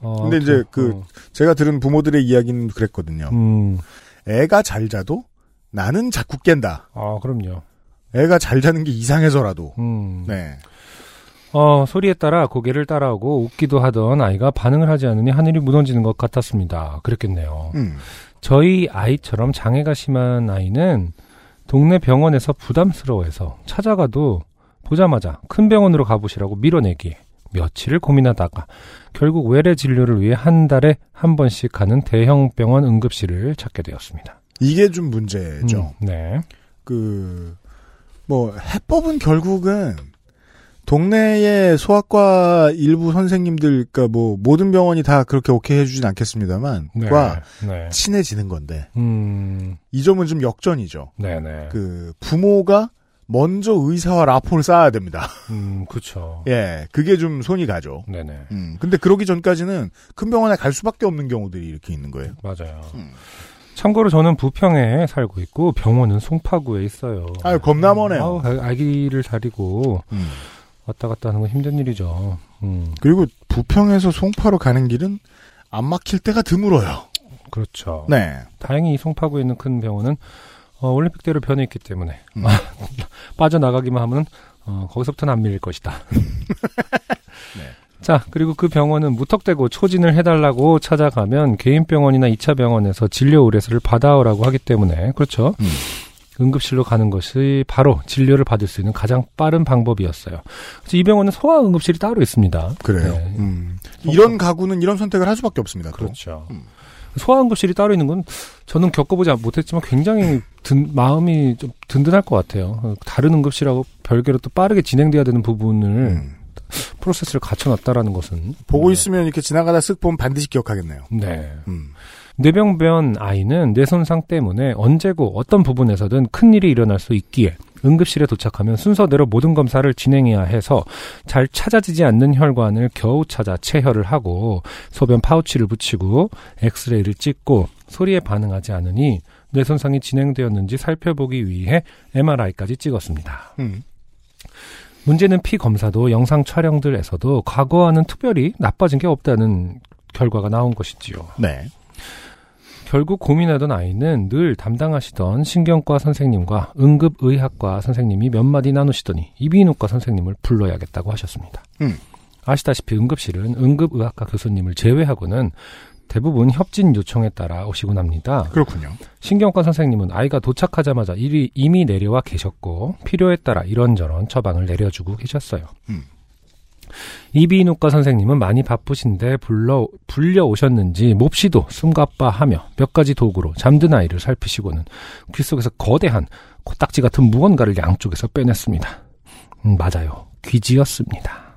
어, 근데 이제 그- 어, 제가 들은 부모들의 이야기는 그랬거든요. 음, 애가 잘 자도 나는 자꾸 깬다. 아, 그럼요. 애가 잘 자는 게 이상해서라도. 음. 네. 어, 소리에 따라 고개를 따라오고 웃기도 하던 아이가 반응을 하지 않으니 하늘이 무너지는 것 같았습니다. 그랬겠네요. 음. 저희 아이처럼 장애가 심한 아이는 동네 병원에서 부담스러워해서 찾아가도 보자마자 큰 병원으로 가보시라고 밀어내기에 며칠을 고민하다가 결국 외래 진료를 위해 한 달에 한 번씩 가는 대형 병원 응급실을 찾게 되었습니다. 이게 좀 문제죠. 음, 네. 그, 뭐, 해법은 결국은, 동네의 소아과 일부 선생님들, 그니까 뭐, 모든 병원이 다 그렇게 오케이 해주진 않겠습니다만, 네. 과 네. 친해지는 건데, 음, 이 점은 좀 역전이죠. 네네. 그, 부모가 먼저 의사와 라포를 쌓아야 됩니다. 음, 그쵸. 예, 그게 좀 손이 가죠. 네네. 음, 근데 그러기 전까지는 큰 병원에 갈 수밖에 없는 경우들이 이렇게 있는 거예요. 맞아요. 음. 참고로 저는 부평에 살고 있고 병원은 송파구에 있어요. 아유, 겁나 머네요. 아- 아기를 다리고 음. 왔다 갔다 하는 건 힘든 일이죠. 음, 그리고 부평에서 송파로 가는 길은 안 막힐 때가 드물어요. 그렇죠. 네. 다행히 이 송파구에 있는 큰 병원은 어, 올림픽대로 변해 있기 때문에 음. 빠져나가기만 하면 어, 거기서부터는 안 밀릴 것이다. 자, 그리고 그 병원은 무턱대고 초진을 해달라고 찾아가면 개인 병원이나 2차 병원에서 진료 의뢰서를 받아오라고 하기 때문에 그렇죠. 음. 응급실로 가는 것이 바로 진료를 받을 수 있는 가장 빠른 방법이었어요. 그래서 이 병원은 소아 응급실이 따로 있습니다. 그래요. 네. 음. 이런 가구는 이런 선택을 할 수밖에 없습니다. 또. 그렇죠. 음. 소아 응급실이 따로 있는 건 저는 겪어보지 못했지만 굉장히 든, 마음이 좀 든든할 것 같아요. 다른 응급실하고 별개로 또 빠르게 진행돼야 되는 부분을 음. 프로세스를 갖춰놨다라는 것은 보고 네. 있으면 이렇게 지나가다 쓱 보면 반드시 기억하겠네요. 네. 음. 뇌병변 아이는 뇌손상 때문에 언제고 어떤 부분에서든 큰 일이 일어날 수 있기에 응급실에 도착하면 순서대로 모든 검사를 진행해야 해서 잘 찾아지지 않는 혈관을 겨우 찾아 체혈을 하고 소변 파우치를 붙이고 엑스레이를 찍고 소리에 반응하지 않으니 뇌 손상이 진행되었는지 살펴보기 위해 MRI까지 찍었습니다. 음. 문제는 피 검사도 영상 촬영들에서도 과거와는 특별히 나빠진 게 없다는 결과가 나온 것이지요. 네. 결국 고민하던 아이는 늘 담당하시던 신경과 선생님과 응급의학과 선생님이 몇 마디 나누시더니 이비인후과 선생님을 불러야겠다고 하셨습니다. 음. 아시다시피 응급실은 응급의학과 교수님을 제외하고는 대부분 협진 요청에 따라 오시곤 합니다. 그렇군요. 신경과 선생님은 아이가 도착하자마자 이미 내려와 계셨고 필요에 따라 이런저런 처방을 내려주고 계셨어요. 음. 이비인후과 선생님은 많이 바쁘신데 불러 불려 오셨는지 몹시도 숨가빠하며 몇 가지 도구로 잠든 아이를 살피시고는 귀 속에서 거대한 코딱지 같은 무언가를 양쪽에서 빼냈습니다. 음, 맞아요. 귀지였습니다.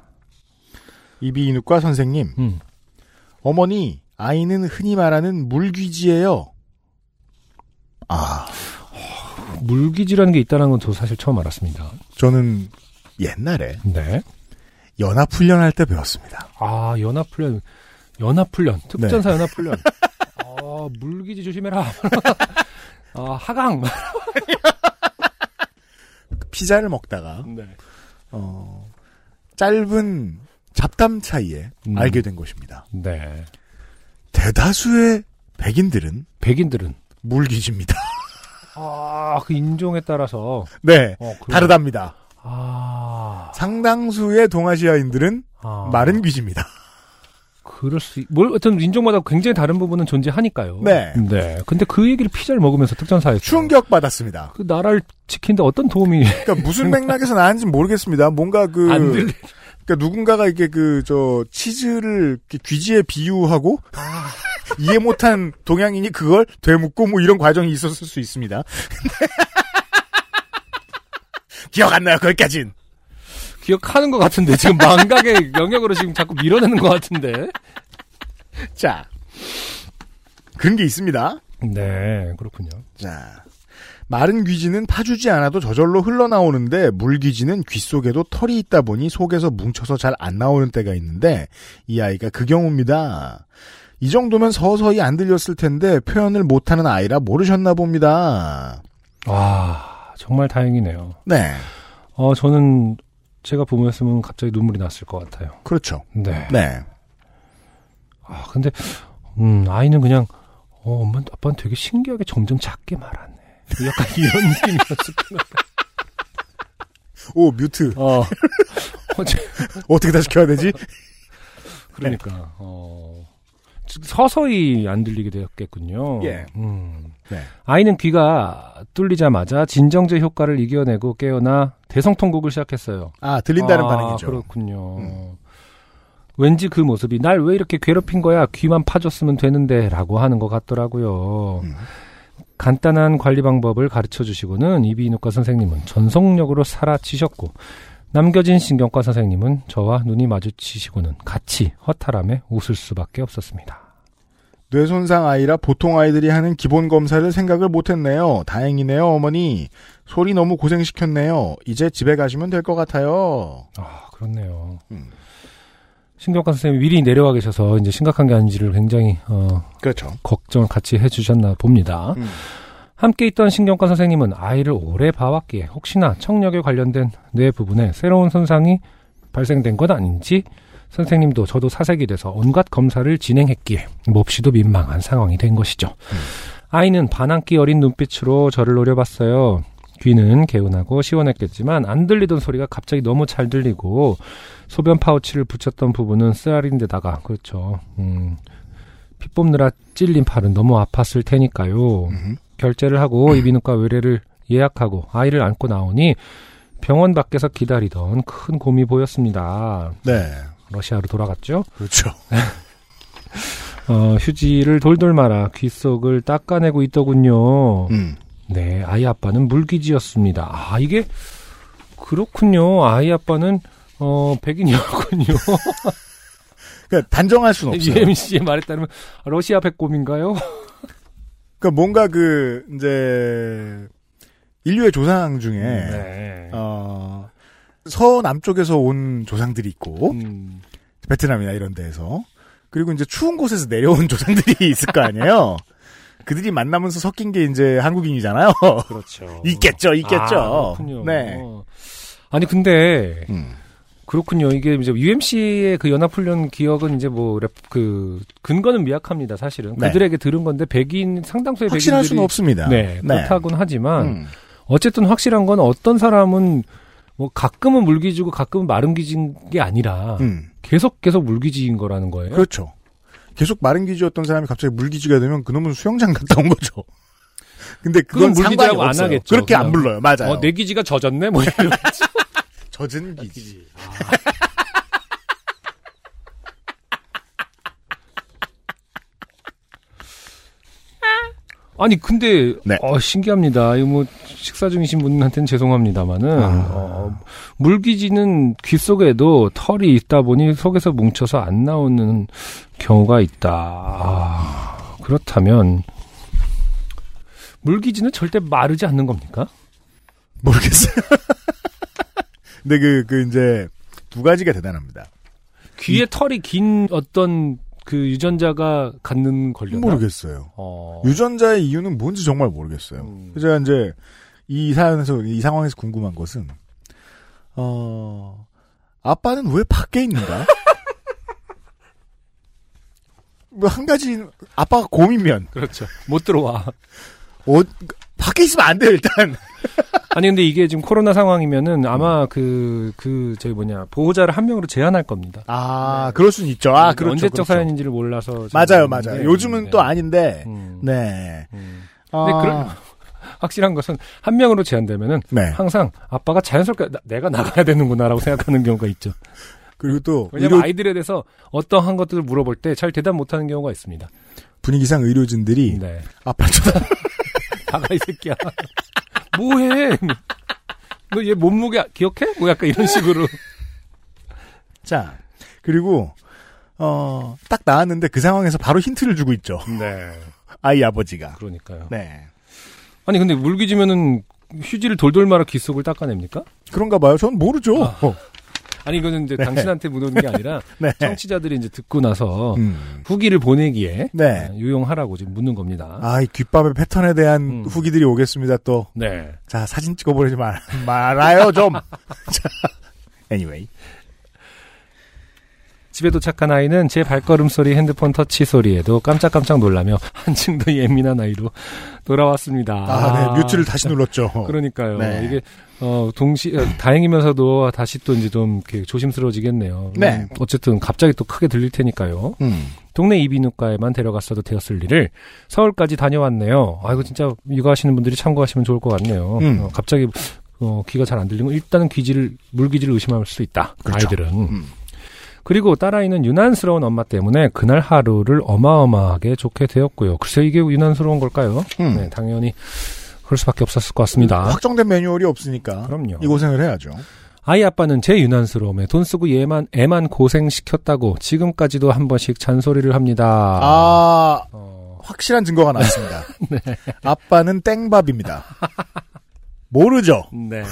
이비인후과 선생님, 음, 어머니, 아이는 흔히 말하는 물귀지예요. 아, 물귀지라는 게 있다는 건 저 사실 처음 알았습니다. 저는 옛날에 네. 연합훈련할 때 배웠습니다. 아, 연합훈련, 연합훈련, 특전사 연합훈련. 아, 물기지 조심해라. 아, 하강. 피자를 먹다가 네. 어, 짧은 잡담 차이에 음. 알게 된 것입니다. 네. 대다수의 백인들은 백인들은. 물귀지입니다. 아, 그 인종에 따라서. 네, 어, 그- 다르답니다. 아. 상당수의 동아시아인들은 아, 마른 귀지입니다. 그럴 수, 있- 뭘, 어떤 인종마다 굉장히 다른 부분은 존재하니까요. 네. 네. 근데 그 얘기를 피자를 먹으면서 특전사에 충격 받았습니다. 그 나라를 지키는데 어떤 도움이 그러니까 무슨 맥락에서 나왔는지 모르겠습니다. 뭔가 그 안 들리. 그러니까 누군가가 이게 그 저 치즈를 귀지에 비유하고 이해 못한 동양인이 그걸 되묻고 뭐 이런 과정이 있었을 수 있습니다. 기억 안 나요 거기까진. 기억하는 것 같은데 지금 망각의 영역으로 지금 자꾸 밀어내는 것 같은데. 자 그런 게 있습니다. 네, 그렇군요. 자 마른 귀지는 파주지 않아도 저절로 흘러나오는데 물귀지는 귀 속에도 털이 있다 보니 속에서 뭉쳐서 잘 안 나오는 때가 있는데 이 아이가 그 경우입니다. 이 정도면 서서히 안 들렸을 텐데 표현을 못하는 아이라 모르셨나 봅니다. 와, 정말 다행이네요. 네, 어, 저는 제가 부모였으면 갑자기 눈물이 났을 것 같아요. 그렇죠. 네. 네, 아, 근데, 음, 아이는 그냥, 어, 엄마, 아빠는 되게 신기하게 점점 작게 말하네. 약간 이런 느낌이었을 오 뮤트 어. 어제, 어떻게 다시 켜야 되지? 그러니까, 어. 서서히 안 들리게 되었겠군요. 예. 음. 네. 아이는 귀가 뚫리자마자 진정제 효과를 이겨내고 깨어나 대성통곡을 시작했어요. 아 들린다는 아, 반응이죠. 그렇군요. 음. 왠지 그 모습이 날 왜 이렇게 괴롭힌 거야? 귀만 파줬으면 되는데라고 하는 것 같더라고요. 음. 간단한 관리 방법을 가르쳐 주시고는 이비인후과 선생님은 전속력으로 살아치셨고 남겨진 신경과 선생님은 저와 눈이 마주치시고는 같이 허탈함에 웃을 수밖에 없었습니다. 뇌손상 아이라 보통 아이들이 하는 기본 검사를 생각을 못했네요. 다행이네요, 어머니. 소리 너무 고생시켰네요. 이제 집에 가시면 될 것 같아요. 아, 그렇네요. 음. 신경과 선생님이 미리 내려와 계셔서 이제 심각한 게 아닌지를 굉장히 어, 그렇죠. 걱정을 같이 해주셨나 봅니다. 음. 함께 있던 신경과 선생님은 아이를 오래 봐왔기에 혹시나 청력에 관련된 뇌 부분에 새로운 손상이 발생된 건 아닌지 선생님도 저도 사색이 돼서 온갖 검사를 진행했기에 몹시도 민망한 상황이 된 것이죠. 아이는 반항기 어린 눈빛으로 저를 노려봤어요. 귀는 개운하고 시원했겠지만 안 들리던 소리가 갑자기 너무 잘 들리고 소변 파우치를 붙였던 부분은 쓰라린 데다가 그렇죠. 음, 피 뽑느라 찔린 팔은 너무 아팠을 테니까요. 음. 결제를 하고 이비인후과 의뢰를 예약하고 아이를 안고 나오니 병원 밖에서 기다리던 큰 곰이 보였습니다. 네. 러시아로 돌아갔죠. 그렇죠. 어, 휴지를 돌돌 말아 귀 속을 닦아내고 있더군요. 음. 네, 아이 아빠는 물기지였습니다. 아, 이게 그렇군요. 아이 아빠는 어, 백인이었군요. 그러니까 단정할 수는 없어요. UMC의 말에 따르면 러시아 백곰인가요? 그러니까 뭔가 그 이제 인류의 조상 중에 네. 어 서남쪽에서 온 조상들이 있고 음, 베트남이나 이런 데에서 그리고 이제 추운 곳에서 내려온 조상들이 있을 거 아니에요. 그들이 만나면서 섞인 게 이제 한국인이잖아요. 그렇죠. 있겠죠, 있겠죠. 아, 그렇군요. 네. 아니 근데 음. 그렇군요. 이게 이제 UMC의 그 연합훈련 기억은 이제 뭐그 근거는 미약합니다. 사실은 네. 그들에게 들은 건데 백인 상당수의 확실할 백인들이 수는 없습니다. 네, 그렇다고는 하지만 음. 어쨌든 확실한 건 어떤 사람은 뭐 가끔은 물기지고 가끔은 마른기진 게 아니라 음. 계속 계속 물기지인 거라는 거예요. 그렇죠. 계속 마른 기지였던 사람이 갑자기 물기지가 되면 그놈은 수영장 갔다 온 거죠. 근데 그건 그건 물기지라고 안 없어요. 하겠죠, 그렇게 안 그냥. 불러요. 맞아요. 어, 내 기지가 젖었네. 뭐 이런. 젖은 기지. 아 니 근데 네. 어, 신기합니다. 이거 뭐 식사 중이신 분한테는 죄송합니다만은 아. 어, 물기지는 귀 속에도 털이 있다 보니 속에서 뭉쳐서 안 나오는 경우가 있다. 아, 그렇다면 물기지는 절대 마르지 않는 겁니까? 모르겠어요. 근데 그, 그 이제 두 가지가 대단합니다. 귀에 털이 긴 어떤 그 유전자가 갖는 걸려나? 모르겠어요. 어. 유전자의 이유는 뭔지 정말 모르겠어요. 음. 그래서 제가 이제 이 사연에서 이 상황에서 궁금한 것은 어 아빠는 왜 밖에 있는가? 뭐 한 가지 아빠가 곰이면 그렇죠. 못 들어와. 어, 밖에 있으면 안 돼요 일단. 아니 근데 이게 지금 코로나 상황이면은 아마 그 그 저기 뭐냐 보호자를 한 명으로 제한할 겁니다. 아, 그럴 수는 있죠. 아, 그렇죠. 언제적 그렇죠. 사연인지를 몰라서 맞아요, 맞아요. 요즘은 네. 또 아닌데, 음, 네. 음. 아, 근데 그런 확실한 것은 한 명으로 제한되면은 네. 항상 아빠가 자연스럽게 나- 내가 나가야 되는구나라고 생각하는 경우가 있죠. 그리고 또 왜냐면 의료- 아이들에 대해서 어떠한 것들을 물어볼 때 잘 대답 못하는 경우가 있습니다. 분위기상 의료진들이 네. 아빠 쳐다 나가 이 새끼야. 뭐해? 너 얘 몸무게 기억해? 뭐 약간 이런 식으로. 자, 그리고 어, 딱 나왔는데 그 상황에서 바로 힌트를 주고 있죠. 네. 아이 아버지가. 그러니까요. 네. 아니 근데 물기지면은 휴지를 돌돌 말아 귀 속을 닦아냅니까? 그런가 봐요. 전 모르죠. 아 니 이거는 이제 네. 당신한테 묻는 게 아니라 네. 청취자들이 이제 듣고 나서 음. 후기를 보내기에 네. 유용하라고 지금 묻는 겁니다. 아, 이 귓밥의 패턴에 대한 음. 후기들이 오겠습니다, 또. 네. 자, 사진 찍어보내지 말, 말아요, 좀. 자, anyway. 집에 도착한 아이는 제 발걸음 소리, 핸드폰 터치 소리에도 깜짝깜짝 놀라며 한층 더 예민한 아이로 돌아왔습니다. 아, 네. 뮤트를 다시 눌렀죠. 그러니까요. 네. 이게 어 동시 어, 다행이면서도 다시 또 이제 좀 이렇게 조심스러워지겠네요. 네. 음, 어쨌든 갑자기 또 크게 들릴 테니까요. 음. 동네 이비인후과에만 데려갔어도 되었을 일을 서울까지 다녀왔네요. 아 이거 진짜 육아하시는 분들이 참고하시면 좋을 것 같네요. 음. 어, 갑자기 어, 귀가 잘 안 들리면 일단은 귀지를 물기지를 의심할 수 있다. 그렇죠. 아이들은. 음. 그리고 딸아이는 유난스러운 엄마 때문에 그날 하루를 어마어마하게 좋게 되었고요. 글쎄 이게 유난스러운 걸까요? 음. 네, 당연히 그럴 수밖에 없었을 것 같습니다. 확정된 매뉴얼이 없으니까. 그럼요. 이 고생을 해야죠. 아이 아빠는 제 유난스러움에 돈 쓰고 얘만 애만 고생시켰다고 지금까지도 한 번씩 잔소리를 합니다. 아, 어, 확실한 증거가 나왔습니다. 아빠는 땡밥입니다. 모르죠. 네.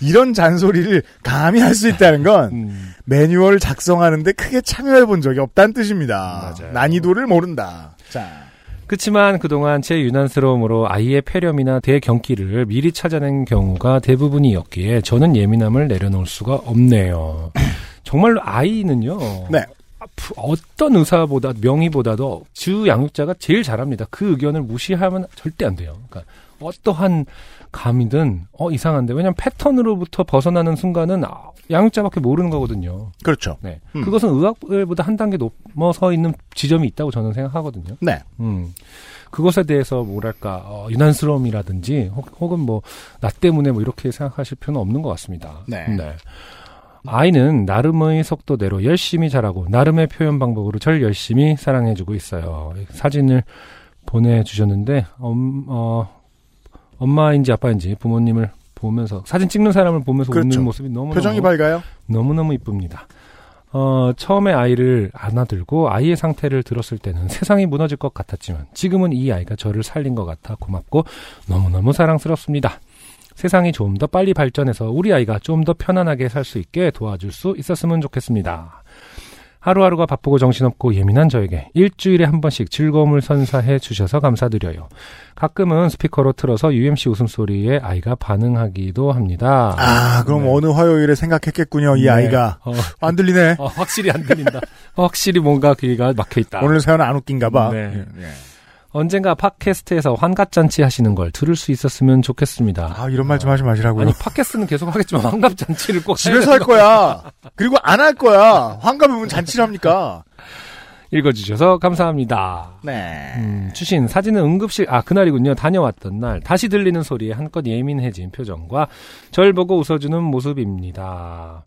이런 잔소리를 감히 할 수 있다는 건 음, 매뉴얼 작성하는데 크게 참여해 본 적이 없다는 뜻입니다. 맞아요. 난이도를 모른다. 자, 그치만 그동안 제 유난스러움으로 아이의 폐렴이나 대경기를 미리 찾아낸 경우가 대부분이었기에 저는 예민함을 내려놓을 수가 없네요. 정말로 아이는요. 네. 부- 어떤 의사보다 명의보다도 주 양육자가 제일 잘합니다. 그 의견을 무시하면 절대 안 돼요. 그러니까 어떠한 감이든 어 이상한데 왜냐면 패턴으로부터 벗어나는 순간은 아, 양육자밖에 모르는 거거든요. 그렇죠. 네. 음. 그것은 의학보다 한 단계 넘어서 있는 지점이 있다고 저는 생각하거든요. 네. 음. 그것에 대해서 뭐랄까 어, 유난스러움이라든지 혹, 혹은 뭐 나 때문에 뭐 이렇게 생각하실 필요는 없는 것 같습니다. 네. 아이는 나름의 속도대로 열심히 자라고 나름의 표현 방법으로 절 열심히 사랑해주고 있어요. 사진을 보내주셨는데 엄, 어, 엄마인지 아빠인지 부모님을 보면서 사진 찍는 사람을 보면서 그렇죠. 웃는 모습이 너무 표정이 밝아요? 너무 너무 이쁩니다. 어, 처음에 아이를 안아들고 아이의 상태를 들었을 때는 세상이 무너질 것 같았지만 지금은 이 아이가 저를 살린 것 같아 고맙고 너무너무 사랑스럽습니다. 세상이 좀 더 빨리 발전해서 우리 아이가 좀 더 편안하게 살 수 있게 도와줄 수 있었으면 좋겠습니다. 하루하루가 바쁘고 정신없고 예민한 저에게 일주일에 한 번씩 즐거움을 선사해 주셔서 감사드려요. 가끔은 스피커로 틀어서 UMC 웃음소리에 아이가 반응하기도 합니다. 아, 그럼 네. 어느 화요일에 생각했겠군요, 이 네. 아이가. 어, 안 들리네. 어, 확실히 안 들린다. 확실히 뭔가 귀가 막혀 있다. 오늘 사연 안 웃긴가 봐. 네. 예. 언젠가 팟캐스트에서 환갑잔치 하시는 걸 들을 수 있었으면 좋겠습니다. 아, 이런 말 좀 하지 마시라고요. 아니 팟캐스트는 계속 하겠지만 환갑잔치를 꼭 집에서 할 거야. 그리고 안 할 거야. 환갑이면 잔치를 합니까? 읽어주셔서 감사합니다. 네. 음, 주신 사진은 응급실 아 그날이군요. 다녀왔던 날 다시 들리는 소리에 한껏 예민해진 표정과 절 보고 웃어주는 모습입니다.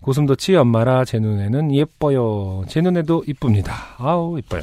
고슴도치 엄마라 제 눈에는 예뻐요. 제 눈에도 이쁩니다. 아우 이뻐요.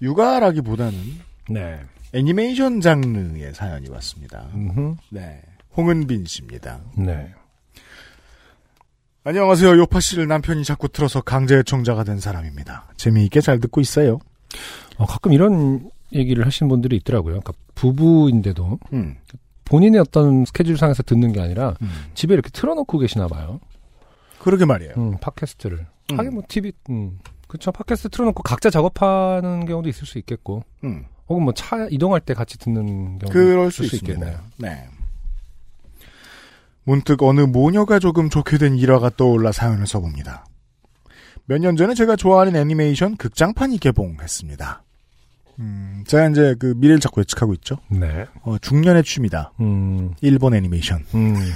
육아라기보다는 네. 애니메이션 장르의 사연이 왔습니다. 음흠. 네. 홍은빈 씨입니다. 네. 안녕하세요. 요파 씨를 남편이 자꾸 틀어서 강제 애청자가 된 사람입니다. 재미있게 잘 듣고 있어요. 어, 가끔 이런 얘기를 하시는 분들이 있더라고요. 그러니까 부부인데도 음. 본인의 어떤 스케줄상에서 듣는 게 아니라 음. 집에 이렇게 틀어놓고 계시나 봐요. 그러게 말이에요. 음, 팟캐스트를. 음. 하긴 뭐 TV, 음, 그쵸. 팟캐스트 틀어놓고 각자 작업하는 경우도 있을 수 있겠고, 음. 혹은 뭐 차 이동할 때 같이 듣는 경우도 그럴 있을 수 있겠네요. 있겠네요. 네. 문득 어느 모녀가 조금 좋게 된 일화가 떠올라 사연을 써봅니다. 몇 년 전에 제가 좋아하는 애니메이션 극장판이 개봉했습니다. 음, 제가 이제 그 미래를 자꾸 예측하고 있죠. 네. 어, 중년의 취미다. 음, 일본 애니메이션. 음,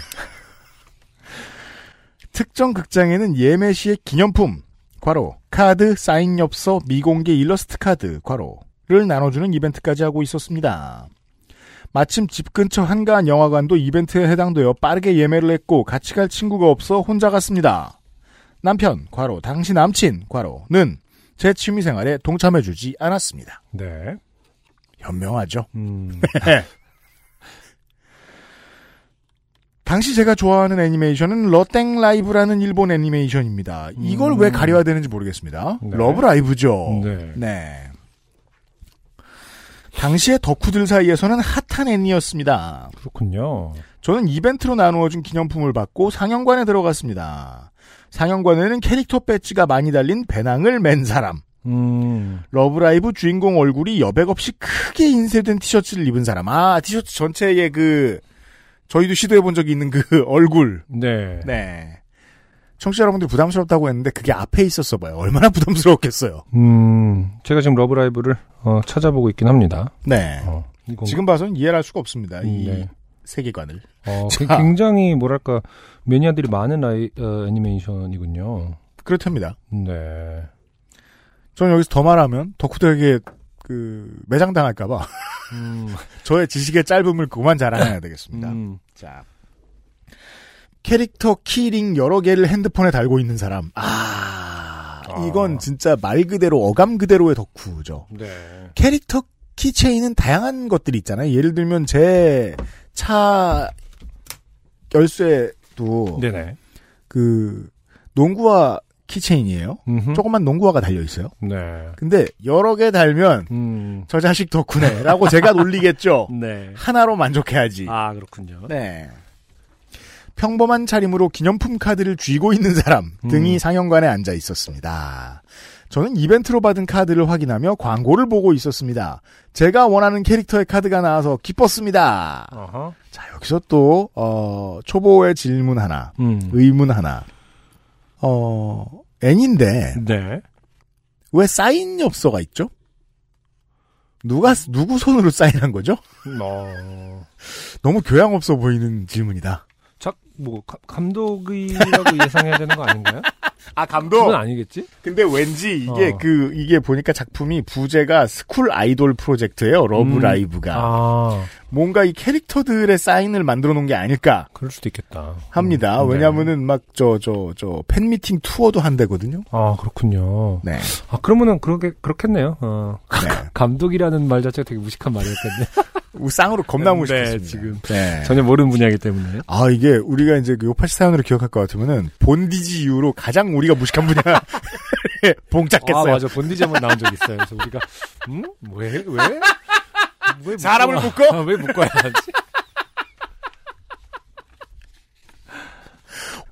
특정 극장에는 예매 시의 기념품, 과로, 카드, 사인 엽서, 미공개 일러스트 카드, 과로를 나눠주는 이벤트까지 하고 있었습니다. 마침 집 근처 한가한 영화관도 이벤트에 해당되어 빠르게 예매를 했고 같이 갈 친구가 없어 혼자 갔습니다. 남편, 과로, 당시 남친, 과로는 제 취미생활에 동참해주지 않았습니다. 네. 현명하죠. 음, 당시 제가 좋아하는 애니메이션은 러땡 라이브라는 일본 애니메이션입니다. 이걸 음. 왜 가려야 되는지 모르겠습니다. 네. 러브 라이브죠. 네. 네. 당시에 덕후들 사이에서는 핫한 애니였습니다. 그렇군요. 저는 이벤트로 나누어준 기념품을 받고 상영관에 들어갔습니다. 상영관에는 캐릭터 배지가 많이 달린 배낭을 맨 사람, 음, 러브라이브 주인공 얼굴이 여백 없이 크게 인쇄된 티셔츠를 입은 사람. 아, 티셔츠 전체에 그, 저희도 시도해 본 적이 있는 그 얼굴. 네. 네. 청취자 여러분들 부담스럽다고 했는데 그게 앞에 있었어 봐요. 얼마나 부담스러웠겠어요. 음, 제가 지금 러브라이브를, 어, 찾아보고 있긴 합니다. 네. 어, 지금 봐서는 이해를 할 수가 없습니다. 이 네. 세계관을. 어. 굉장히 뭐랄까 매니아들이 많은 아이, 어, 애니메이션이군요. 그렇답니다. 네. 저는 여기서 더 말하면 덕후들에게 그 매장 당할까봐 음, 저의 지식의 짧음을 그만 자랑해야 되겠습니다. 음, 자. 캐릭터 key ring 여러 개를 핸드폰에 달고 있는 사람. 아, 이건 진짜 말 그대로 어감 그대로의 덕후죠. 네. 캐릭터 keychain은 다양한 것들이 있잖아요. 예를 들면 제 차 열쇠도 네네. 그 농구화 keychain이에요. 음흠. 조그만 농구화가 달려 있어요. 네. 근데 여러 개 달면 음. 저 자식 덕후네라고 제가 놀리겠죠. 네. 하나로 만족해야지. 아, 그렇군요. 네. 평범한 차림으로 기념품 카드를 쥐고 있는 사람 등이 음. 상영관에 앉아 있었습니다. 저는 이벤트로 받은 카드를 확인하며 광고를 보고 있었습니다. 제가 원하는 캐릭터의 카드가 나와서 기뻤습니다. 어허. 자, 여기서 또, 어, 초보의 질문 하나, 음. 의문 하나. 어, N인데, 네. 왜 사인 엽서가 있죠? 누가, 누구 손으로 사인한 거죠? 어. 너무 교양 없어 보이는 질문이다. 작, 뭐, 가- 감독이라고 예상해야 되는 거 아닌가요? 아, 그건 아니겠지? 근데 왠지 이게 어. 그 이게 보니까 작품이 부제가 School Idol Project예요. 러브 음. 라이브가 아, 뭔가 이 캐릭터들의 사인을 만들어 놓은 게 아닐까 그럴 수도 있겠다. 합니다. 음, 네. 왜냐하면은 막 저 저 저 팬미팅 투어도 한대거든요. 아, 그렇군요. 네. 아, 그러면은 그렇게, 그렇겠네요. 어. 네. 감독이라는 말 자체가 되게 무식한 말이었겠네. 쌍으로 겁나 네, 무식했습니다. 지금. 네. 전혀 모르는 분야이기 때문에. 아 이게 우리가 이제 그 요파시 사연으로 기억할 것 같으면은 본디지 이후로 가장 우리가 무식한 분야 아, 봉착했어요. 맞아. 본디지 한번 나온 적 있어요. 그래서 우리가, 음? 왜? 왜? 왜 사람을 묶어? 묶어? 아, 왜 묶어야 하지?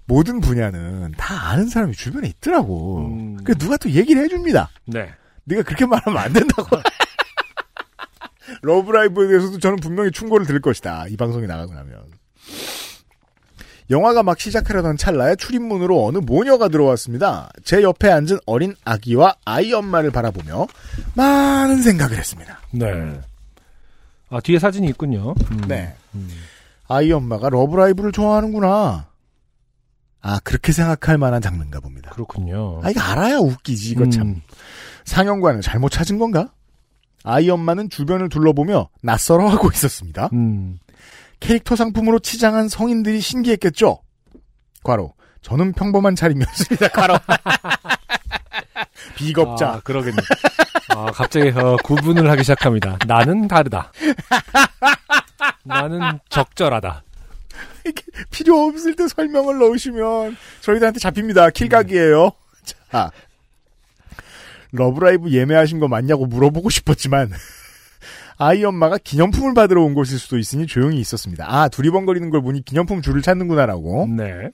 모든 분야는 다 아는 사람이 주변에 있더라고. 음. 그 누가 또 얘기를 해줍니다. 네. 네가 그렇게 말하면 안 된다고. 러브라이브에 대해서도 저는 분명히 충고를 들을 것이다. 이 방송이 나가고 나면. 영화가 막 시작하려던 찰나에 출입문으로 어느 모녀가 들어왔습니다. 제 옆에 앉은 어린 아기와 아이 엄마를 바라보며 많은 생각을 했습니다. 네. 아, 뒤에 사진이 있군요. 음. 네. 음. 아이 엄마가 러브라이브를 좋아하는구나. 아, 그렇게 생각할 만한 장면인가 봅니다. 그렇군요. 아, 이거 알아야 웃기지, 이거 참. 음. 상영관을 잘못 찾은 건가? 아이 엄마는 주변을 둘러보며 낯설어하고 있었습니다. 음. 캐릭터 상품으로 치장한 성인들이 신기했겠죠? 과로. 저는 평범한 차림이었습니다. 과로. 비겁자. 아, 그러겠네. 아, 갑자기 어, 구분을 하기 시작합니다. 나는 다르다. 나는 적절하다. 필요 없을 때 설명을 넣으시면 저희들한테 잡힙니다. 킬각이에요. 자. 러브라이브 예매하신 거 맞냐고 물어보고 싶었지만 아이 엄마가 기념품을 받으러 온 곳일 수도 있으니 조용히 있었습니다. 아, 두리번거리는 걸 보니 기념품 줄을 찾는구나라고. 네.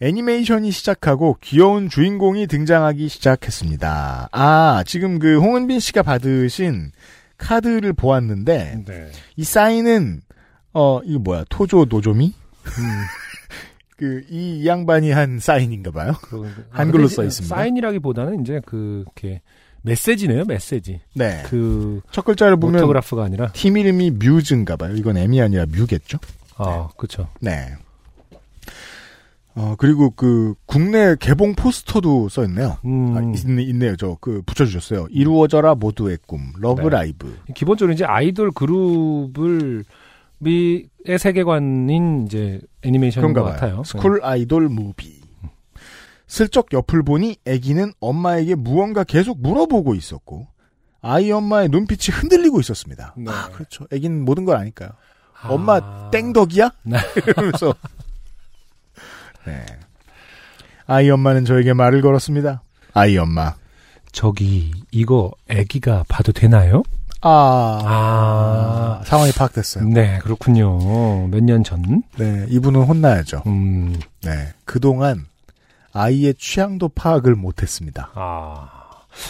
애니메이션이 시작하고 귀여운 주인공이 등장하기 시작했습니다. 아, 지금 그 홍은빈 씨가 받으신 카드를 보았는데 네. 이 사인은 어 이거 뭐야 토조 노조미? 그 이 양반이 한 사인인가 봐요. 그, 한글로 근데 써 있습니다. 사인이라기보다는 이제 그, 이렇게, 메시지네요, 메시지. 네. 그, 첫 글자를 보면 autograph가 아니라. 팀 이름이 뮤즈인가 봐요. 이건 M이 아니라 뮤겠죠? 아, 그쵸. 네. 어, 그리고 그 국내 개봉 포스터도 써 있네요. 음, 아, 있네, 있네요. 저 그 붙여 주셨어요. 이루어져라 모두의 꿈, 러브 네. 라이브. 기본적으로 이제 아이돌 그룹을, 미의 세계관인 이제 애니메이션인 그런가 것 봐요. 같아요. School Idol Movie. 슬쩍 옆을 보니 아기는 엄마에게 무언가 계속 물어보고 있었고 아이 엄마의 눈빛이 흔들리고 있었습니다. 네. 아, 그렇죠. 아기는 모든 걸 아니까요. 아. 엄마 땡덕이야? 네. 이러면서 네. 아이 엄마는 저에게 말을 걸었습니다. 아이 엄마. 저기, 이거 애기가 봐도 되나요? 아, 아. 상황이 파악됐어요. 네, 그렇군요. 몇 년 전. 네, 이분은 혼나야죠. 음, 네, 그동안 아이의 취향도 파악을 못했습니다. 아.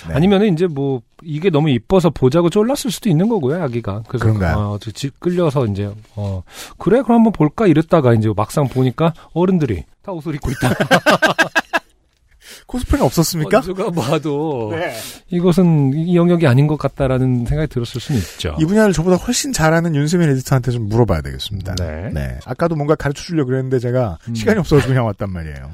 네. 아니면은 이제 뭐 이게 너무 이뻐서 보자고 쫄랐을 수도 있는 거고요, 아기가. 그래서 그런가요? 어, 저집 끌려서 이제 어 그래 그럼 한번 볼까 이랬다가 이제 막상 보니까 어른들이 다 옷을 입고 있다. 코스프레는 없었습니까? 어, 누가 봐도 네. 이것은 이 영역이 아닌 것 같다라는 생각이 들었을 수는 있죠. 이 분야를 저보다 훨씬 잘하는 윤세민 에디터한테 좀 물어봐야 되겠습니다. 네. 아까도 뭔가 가르쳐 주려고 그랬는데 제가 음. 시간이 없어서 그냥 왔단 말이에요.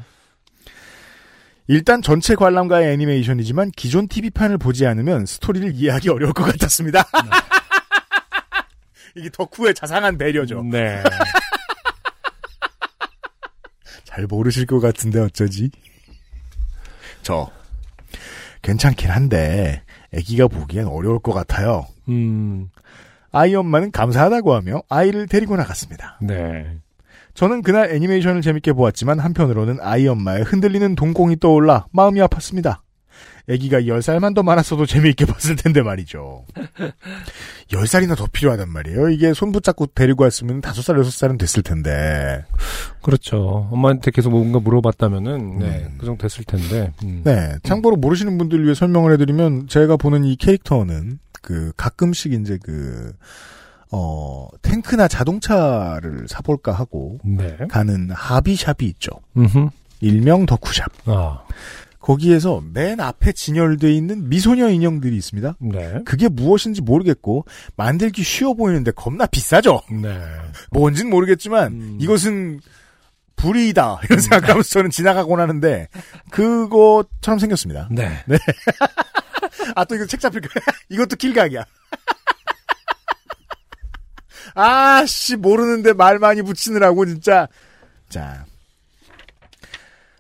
일단 전체 관람가의 애니메이션이지만 기존 TV판을 보지 않으면 스토리를 이해하기 어려울 것 같았습니다. 이게 덕후의 자상한 배려죠. 네. 잘 모르실 것 같은데 어쩌지? 저 괜찮긴 한데 아기가 보기엔 어려울 것 같아요. 음. 아이 엄마는 감사하다고 하며 아이를 데리고 나갔습니다. 네. 저는 그날 애니메이션을 재밌게 보았지만 한편으로는 아이 엄마의 흔들리는 동공이 떠올라 마음이 아팠습니다. 아기가 10살만 더 많았어도 재미있게 봤을 텐데 말이죠. 10살이나 더 필요하단 말이에요. 이게 손 붙잡고 데리고 왔으면 5살, 6살은 됐을 텐데. 그렇죠. 엄마한테 계속 뭔가 물어봤다면은 네, 음. 그 정도 됐을 텐데. 음. 네. 참고로 모르시는 분들 위해 설명을 해드리면 제가 보는 이 캐릭터는 그 가끔씩 이제 그, 어, 탱크나 자동차를 사볼까 하고 네. 가는 하비샵이 있죠. 음흠. 일명 덕후샵. 아. 거기에서 맨 앞에 진열돼 있는 미소녀 인형들이 있습니다. 네. 그게 무엇인지 모르겠고 만들기 쉬워 보이는데 겁나 비싸죠. 네. 뭔진 모르겠지만 음. 이것은 불이다 이런 생각하면서 저는 지나가곤 하는데 그것처럼 생겼습니다. 네. 아또 이거 책 잡힐 거야. 이것도 길각이야. 아씨 모르는데 말 많이 붙이느라고 진짜. 자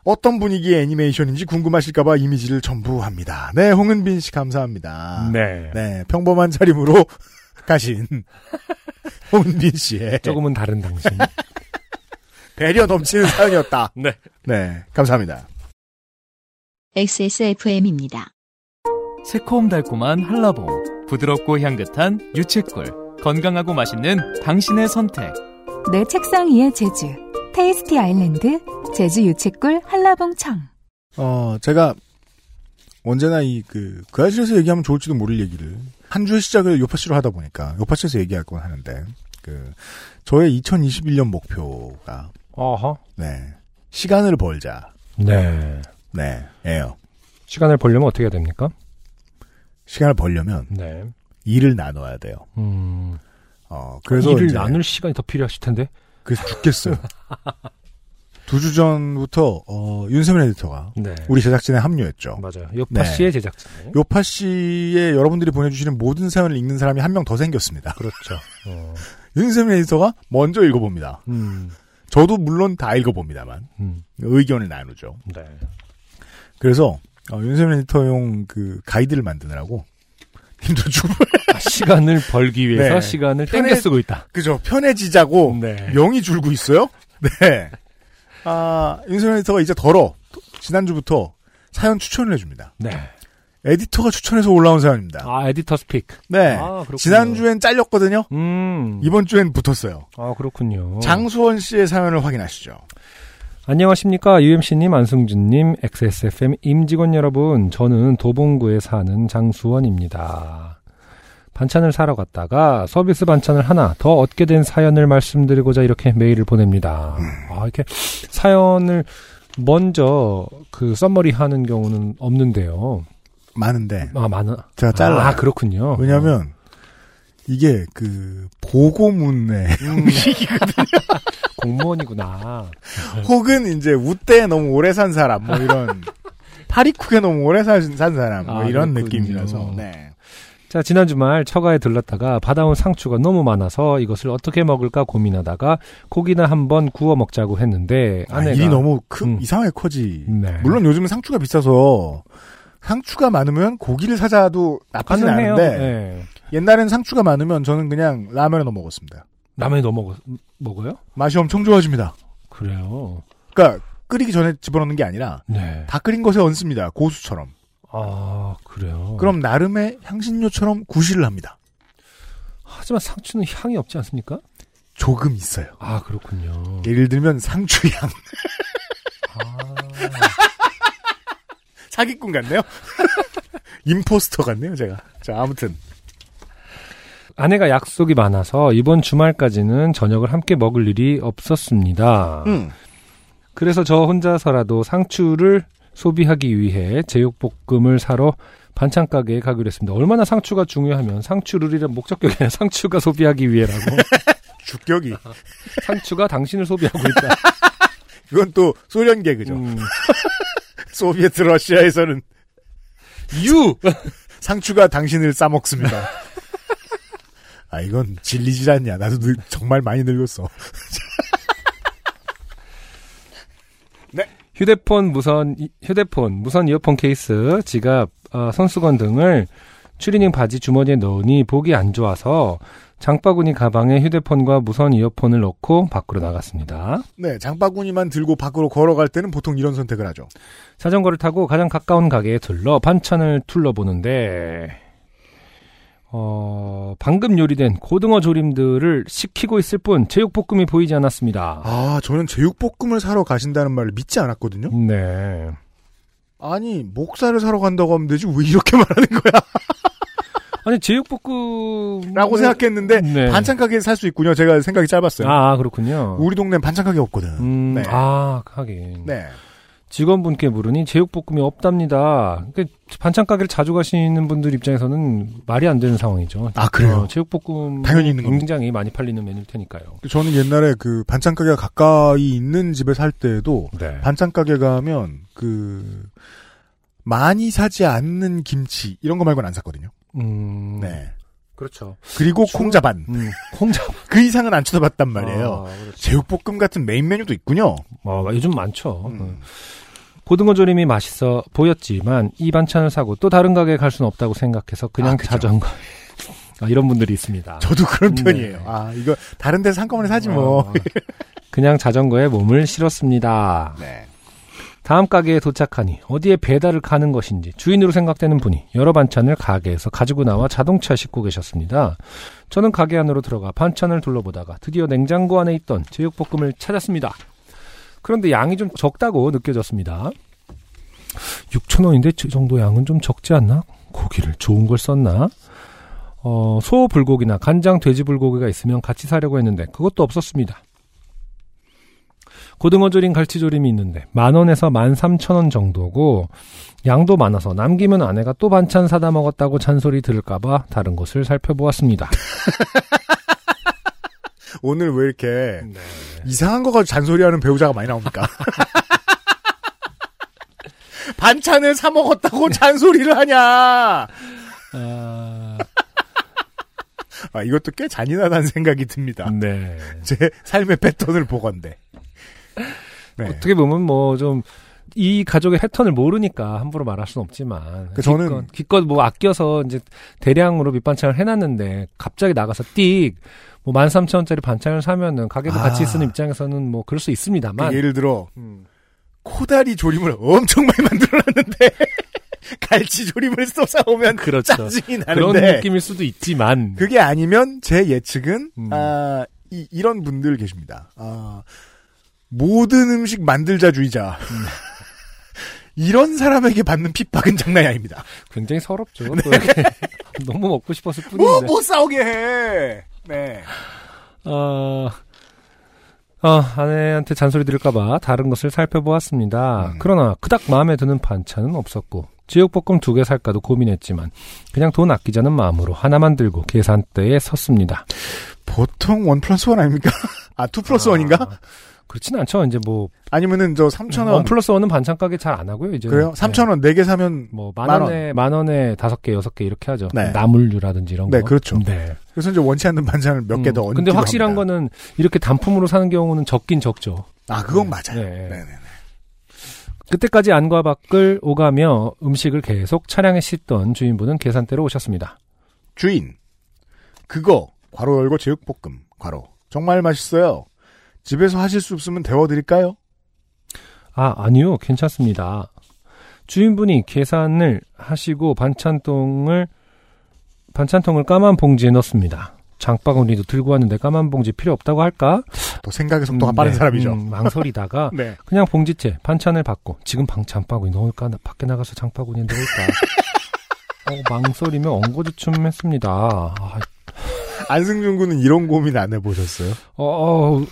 어떤 분위기의 애니메이션인지 궁금하실까봐 이미지를 첨부합니다. 네 홍은빈 씨 감사합니다. 네. 네, 평범한 차림으로 가신 홍은빈 씨의 조금은 다른 당신. 배려 넘치는 사연이었다. 네. 네, 감사합니다. XSFM입니다. 새콤달콤한 한라봉, 부드럽고 향긋한 유채꿀, 건강하고 맛있는 당신의 선택. 내 책상 위의 제주. 테이스티 아일랜드 제주 유채꿀 한라봉청. 어, 제가 언제나 이 그, 그 아실에서 얘기하면 좋을지도 모를 얘기를 한 주의 시작을 요파씨로 하다 보니까 요파씨에서 얘기할 건 하는데 그, 저의 2021년 목표가 어허. 네, 시간을 벌자. 네. 네, 예요. 시간을 벌려면 어떻게 해야 됩니까? 시간을 벌려면 네. 일을 나눠야 돼요. 음. 어, 그래서 일을 이제 나눌 시간이 더 필요하실 텐데. 그래서 죽겠어요. 두 주 전부터 어, 윤세민 에디터가 네. 우리 제작진에 합류했죠. 맞아요. 요파 네. 씨의 제작진. 요파 씨의 여러분들이 보내주시는 모든 사연을 읽는 사람이 한 명 더 생겼습니다. 그렇죠. 어. 윤세민 에디터가 먼저 읽어봅니다. 음. 저도 물론 다 읽어봅니다만 음. 의견을 나누죠. 네. 그래서 어, 윤세민 에디터용 그 가이드를 만드느라고 힘도 주고 아, 시간을 벌기 위해서 네. 시간을 편해- 땡겨 쓰고 있다. 그죠 편해지자고 네. 명이 줄고 있어요. 네. 아 윤세민 에디터가 이제 덜어 지난주부터 사연 추천을 해줍니다. 네. 에디터가 추천해서 올라온 사연입니다. 아, 에디터 스픽. 네. 아. 지난주엔 잘렸거든요. 음. 이번 주엔 붙었어요. 아, 그렇군요. 장수원 씨의 사연을 확인하시죠. 안녕하십니까. UMC님, 안승준님, XSFM 임직원 여러분. 저는 도봉구에 사는 장수원입니다. 반찬을 사러 갔다가 서비스 반찬을 하나 더 얻게 된 사연을 말씀드리고자 이렇게 메일을 보냅니다. 아, 이렇게 사연을 먼저 그 썸머리 하는 경우는 없는데요. 많은데 아, 많아. 제가 잘라. 아, 그렇군요. 왜냐하면 이게 그 보고문의 공무원이구나. 혹은 이제 우대에 너무 오래 산 사람 뭐 이런 파리쿡에 너무 오래 산, 산 사람 뭐 아, 이런 그렇군요. 느낌이라서 네. 자, 지난 주말 처가에 들렀다가 받아온 상추가 너무 많아서 이것을 어떻게 먹을까 고민하다가 고기나 한번 구워 먹자고 했는데 아, 아내가 일이 너무 크, 음. 이상하게 커지. 네. 물론 요즘은 상추가 비싸서 상추가 많으면 고기를 사자도 나쁘진. 않은데 네. 옛날엔 상추가 많으면 저는 그냥 라면에 넣어 먹었습니다. 라면에 넣어 먹, 먹어요? 맛이 엄청 좋아집니다. 그래요. 그러니까 끓이기 전에 집어넣는 게 아니라 네. 다 끓인 것에 얹습니다. 고수처럼. 아, 그래요. 그럼 나름의 향신료처럼 구실을 합니다. 하지만 상추는 향이 없지 않습니까? 조금 있어요. 아, 그렇군요. 예를 들면 상추향. 아, 사기꾼 같네요. 임포스터 같네요, 제가. 자, 아무튼. 아내가 약속이 많아서 이번 주말까지는 저녁을 함께 먹을 일이 없었습니다. 음. 그래서 저 혼자서라도 상추를 소비하기 위해 제육볶음을 사러 반찬 가게에 가기로 했습니다. 얼마나 상추가 중요하면 상추를 이란 목적격이 아니라 상추가 소비하기 위해라고. 주격이. 상추가 당신을 소비하고 있다. 그건 또 소련 개그죠. 음. 소비에트 러시아에서는 유! 상추가 당신을 싸먹습니다. 아, 이건 질리질 않냐. 나도 늙- 정말 많이 늙었어. 휴대폰, 무선, 이- 휴대폰, 무선 이어폰 케이스, 지갑, 어, 손수건 등을 추리닝 바지 주머니에 넣으니 보기 안 좋아서 장바구니 가방에 휴대폰과 무선 이어폰을 넣고 밖으로 나갔습니다. 네, 장바구니만 들고 밖으로 걸어갈 때는 보통 이런 선택을 하죠. 자전거를 타고 가장 가까운 가게에 들러 반찬을 둘러보는데, 어, 방금 요리된 고등어 조림들을 식히고 있을 뿐 제육볶음이 보이지 않았습니다. 아, 저는 제육볶음을 사러 가신다는 말을 믿지 않았거든요. 네. 아니, 목살을 사러 간다고 하면 되지, 왜 이렇게 말하는 거야? 아니, 제육볶음. 라고 생각했는데, 네. 반찬 가게에 살수 있군요. 제가 생각이 짧았어요. 아, 그렇군요. 우리 동네는 반찬 가게 없거든. 음, 네. 아, 하긴. 네. 직원분께 물으니 제육볶음이 없답니다. 그러니까 반찬 가게를 자주 가시는 분들 입장에서는 말이 안 되는 상황이죠. 아, 그래요? 어, 제육볶음 당연히 있는 겁니다. 굉장히 많이 팔리는 메뉴일 테니까요. 저는 옛날에 그 반찬 가게가 가까이 있는 집에 살 때도 네. 반찬 가게 가면 그 많이 사지 않는 김치 이런 거 말고는 안 샀거든요. 음, 네. 그렇죠. 그리고 주- 콩자반 음, 콩자 그 이상은 안 쳐다봤단 말이에요. 아, 그렇죠. 제육볶음 같은 메인 메뉴도 있군요. 어, 요즘 많죠. 음. 음. 고등어 조림이 맛있어 보였지만 이 반찬을 사고 또 다른 가게에 갈 수는 없다고 생각해서 그냥 아. 자전거 아, 이런 분들이 있습니다. 저도 그런 네. 편이에요. 아 이거 다른 데서 한꺼번에 사지 뭐. 어, 그냥 자전거에 몸을 실었습니다. 네. 다음 가게에 도착하니 어디에 배달을 가는 것인지 주인으로 생각되는 분이 여러 반찬을 가게에서 가지고 나와 자동차 싣고 계셨습니다. 저는 가게 안으로 들어가 반찬을 둘러보다가 드디어 냉장고 안에 있던 제육볶음을 찾았습니다. 그런데 양이 좀 적다고 느껴졌습니다. 6,000원인데 저 정도 양은 좀 적지 않나? 고기를 좋은 걸 썼나? 어, 소 불고기나 간장 돼지 불고기가 있으면 같이 사려고 했는데 그것도 없었습니다. 고등어 조림 갈치조림이 있는데 만 원에서 만 삼천 원 정도고 양도 많아서 남기면 아내가 또 반찬 사다 먹었다고 잔소리 들을까봐 다른 곳을 살펴보았습니다. 오늘 왜 이렇게 네. 이상한 거 가지고 잔소리하는 배우자가 많이 나옵니까? 반찬을 사 먹었다고 잔소리를 하냐? 아, 아, 이것도 꽤 잔인하다는 생각이 듭니다. 네. 제 삶의 패턴을 보건데. 네. 어떻게 보면 뭐좀 이 가족의 패턴을 모르니까 함부로 말할 수는 없지만 그 저는- 기껏, 기껏 뭐 아껴서 이제 대량으로 밑반찬을 해놨는데 갑자기 나가서 띡뭐 13,000원짜리 반찬을 사면은 가게도 아. 같이 쓰는 입장에서는 뭐 그럴 수 있습니다만 그 예를 들어 음. 코다리 조림을 엄청 많이 만들어놨는데 갈치 조림을 쏟아오면 그렇죠. 짜증이 그런 나는데 느낌일 수도 있지만 그게 아니면 제 예측은 음. 아, 이, 이런 분들 계십니다. 아, 모든 음식 만들자주의자. 음. 이런 사람에게 받는 핍박은 장난이 아닙니다. 굉장히 서럽죠. 또 이렇게 너무 먹고 싶었을 네. 뭐, 뿐인데. 못 싸우게 해. 네. 어, 어, 아내한테 잔소리 들을까봐 다른 것을 살펴보았습니다. 음. 그러나 그닥 마음에 드는 반찬은 없었고 제육볶음 두 개 살까도 고민했지만 그냥 돈 아끼자는 마음으로 하나만 들고 계산대에 섰습니다. 보통 one plus one 아닙니까? 아, two plus one인가? 그렇진 않죠. 이제 뭐 아니면은 저 3,000원. one plus one은 반찬 가게 잘 안 하고요. 이제 그래요? 3,000원 4개 사면 뭐만 만 원에 만 원에 다섯 개 여섯 개 이렇게 하죠. 네. 나물류라든지 이런 네, 거. 그렇죠. 네. 그래서 이제 원치 않는 반찬을 몇 개더 얹기도 음, 근데 확실한 합니다. 거는 이렇게 단품으로 사는 경우는 적긴 적죠. 아, 그건 맞아요. 네. 네네네. 그때까지 안과 밖을 오가며 음식을 계속 차량에 싣던 주인분은 계산대로 오셨습니다. 주인. 그거 괄호 열고 제육볶음 괄호. 정말 맛있어요. 집에서 하실 수 없으면 데워드릴까요? 아, 아니요. 괜찮습니다. 주인분이 계산을 하시고 반찬통을 반찬통을 까만 봉지에 넣습니다. 장바구니도 들고 왔는데 까만 봉지 필요 없다고 할까? 또 생각의 속도가 음, 빠른 네, 사람이죠. 음, 망설이다가 네. 그냥 봉지채 반찬을 받고 지금 방 장바구니 넣을까? 나 밖에 나가서 장바구니에 넣을까? 어, 망설이며 엉거주춤 했습니다. 아, 안승준 군은 이런 고민 안 해보셨어요? 어, 어,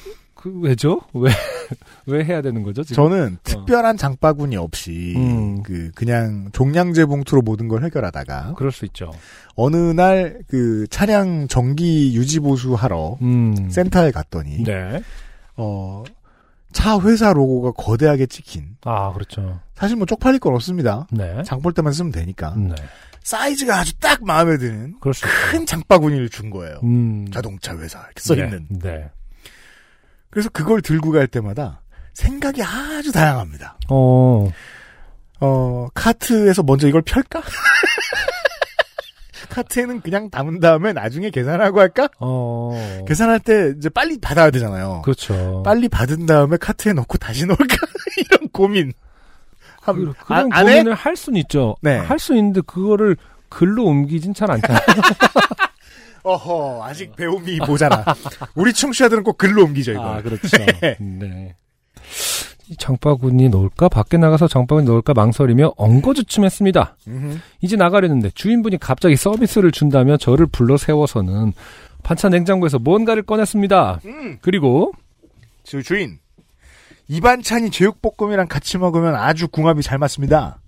그 왜죠? 왜, 왜 해야 되는 거죠, 지금? 저는 특별한 장바구니 없이 음. 그 그냥 종량제 봉투로 모든 걸 해결하다가 그럴 수 있죠. 어느 날 그 차량 정기 유지 보수 하러 음. 센터에 갔더니 네. 어, 차 회사 로고가 거대하게 찍힌 아, 그렇죠. 사실 뭐 쪽팔릴 건 없습니다. 네. 장볼 때만 쓰면 되니까 네. 사이즈가 아주 딱 마음에 드는. 큰 장바구니를 준 거예요. 음. 자동차 회사 이렇게 써 있는. 네. 네. 그래서 그걸 들고 갈 때마다 생각이 아주 다양합니다. 어, 어, 카트에서 먼저 이걸 펼까? 카트에는 그냥 담은 다음에 나중에 계산하고 할까? 어. 계산할 때 이제 빨리 받아야 되잖아요. 그렇죠. 빨리 받은 다음에 카트에 넣고 다시 넣을까? 이런 고민. 그, 함- 그런 아? 고민을 할 수는 있죠. 네. 할 수 있는데 그거를 글로 옮기진 잘 않잖아요. 어허, 아직 배움이 모자라. 우리 청취자들은 꼭 글로 옮기죠, 이거. 아, 그렇죠. 네. 이 장바구니 넣을까? 밖에 나가서 장바구니 넣을까 망설이며 엉거주춤했습니다. 음흠. 이제 나가려는데 주인분이 갑자기 서비스를 준다며 저를 불러 세워서는 반찬 냉장고에서 뭔가를 꺼냈습니다. 음. 그리고 주, 주인. 이 반찬이 제육볶음이랑 같이 먹으면 아주 궁합이 잘 맞습니다.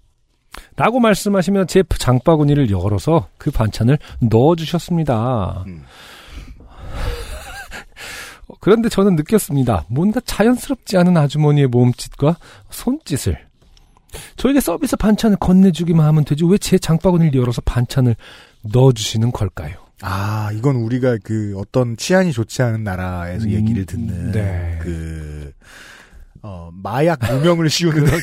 라고 말씀하시며 제 장바구니를 열어서 그 반찬을 넣어주셨습니다. 음. 어, 그런데 저는 느꼈습니다. 뭔가 자연스럽지 않은 아주머니의 몸짓과 손짓을. 저에게 서비스 반찬을 건네주기만 하면 되지 왜 제 장바구니를 열어서 반찬을 넣어주시는 걸까요? 아, 이건 우리가 그 어떤 치안이 좋지 않은 나라에서 음, 얘기를 듣는 네. 그 어, 마약 무명을 씌우는 그렇죠.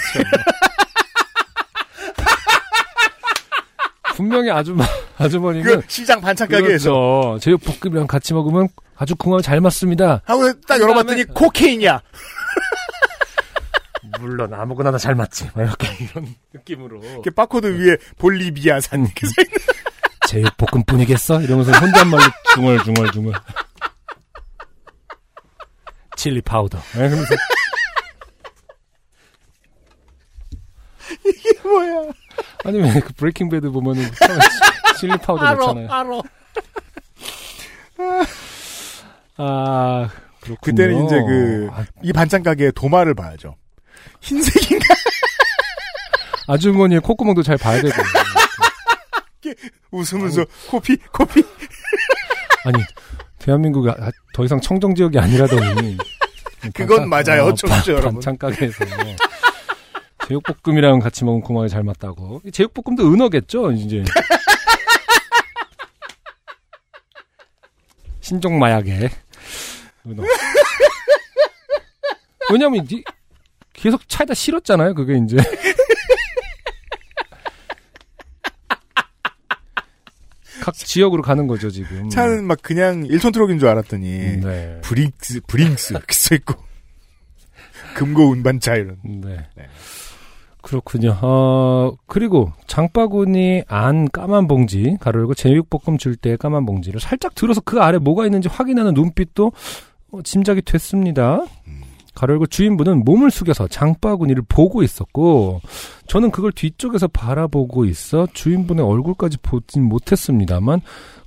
분명히 아주머, 아주머니는 그 시장 반찬 가게에서 그렇죠. 제육볶음이랑 같이 먹으면 아주 궁합이 잘 맞습니다. 하고 딱 열어봤더니 cocaine이야. 물론 아무거나 잘 맞지. 막 이렇게 이런 느낌으로. 이렇게 바코드 위에 볼리비아산 이렇게 써 있는. 제육볶음뿐이겠어? 이러면서 혼잣말로 중얼중얼중얼. chili powder. 네, 그러면서 이게 뭐야? 아니면 그 브레이킹 배드 보면은 칠리 파우더 넣잖아요. 알아. 아, 그렇군요. 그때는 이제 그, 아, 이 반찬 가게의 도마를 봐야죠. 흰색인가? 아주머니의 콧구멍도 잘 봐야 되고. 웃으면서 코피, 코피. 아니, 대한민국이 아- 더 이상 청정 지역이 아니라더니. 그건 맞아요, 청취자 여러분. 반찬 가게에서. 제육볶음이랑 같이 먹으면 궁합이 잘 맞다고. 이 제육볶음도 은어겠죠, 이제. 신종 마약에. 은어. 왜냐면, 이- 계속 차에다 실었잖아요, 그게 이제. 각 지역으로 가는 거죠, 지금. 차는 막 그냥 1톤 트럭인 줄 알았더니, 네. Brinks, Brinks 이렇게 써 있고. 금고 운반차 이런. 네. 네. 그렇군요. 어, 그리고 장바구니 안 까만 봉지, 가로 열고 제육볶음 줄 때 까만 봉지를 살짝 들어서 그 아래 뭐가 있는지 확인하는 눈빛도 어, 짐작이 됐습니다. 가로 열고 주인분은 몸을 숙여서 장바구니를 보고 있었고, 저는 그걸 뒤쪽에서 바라보고 있어 주인분의 얼굴까지 보진 못했습니다만,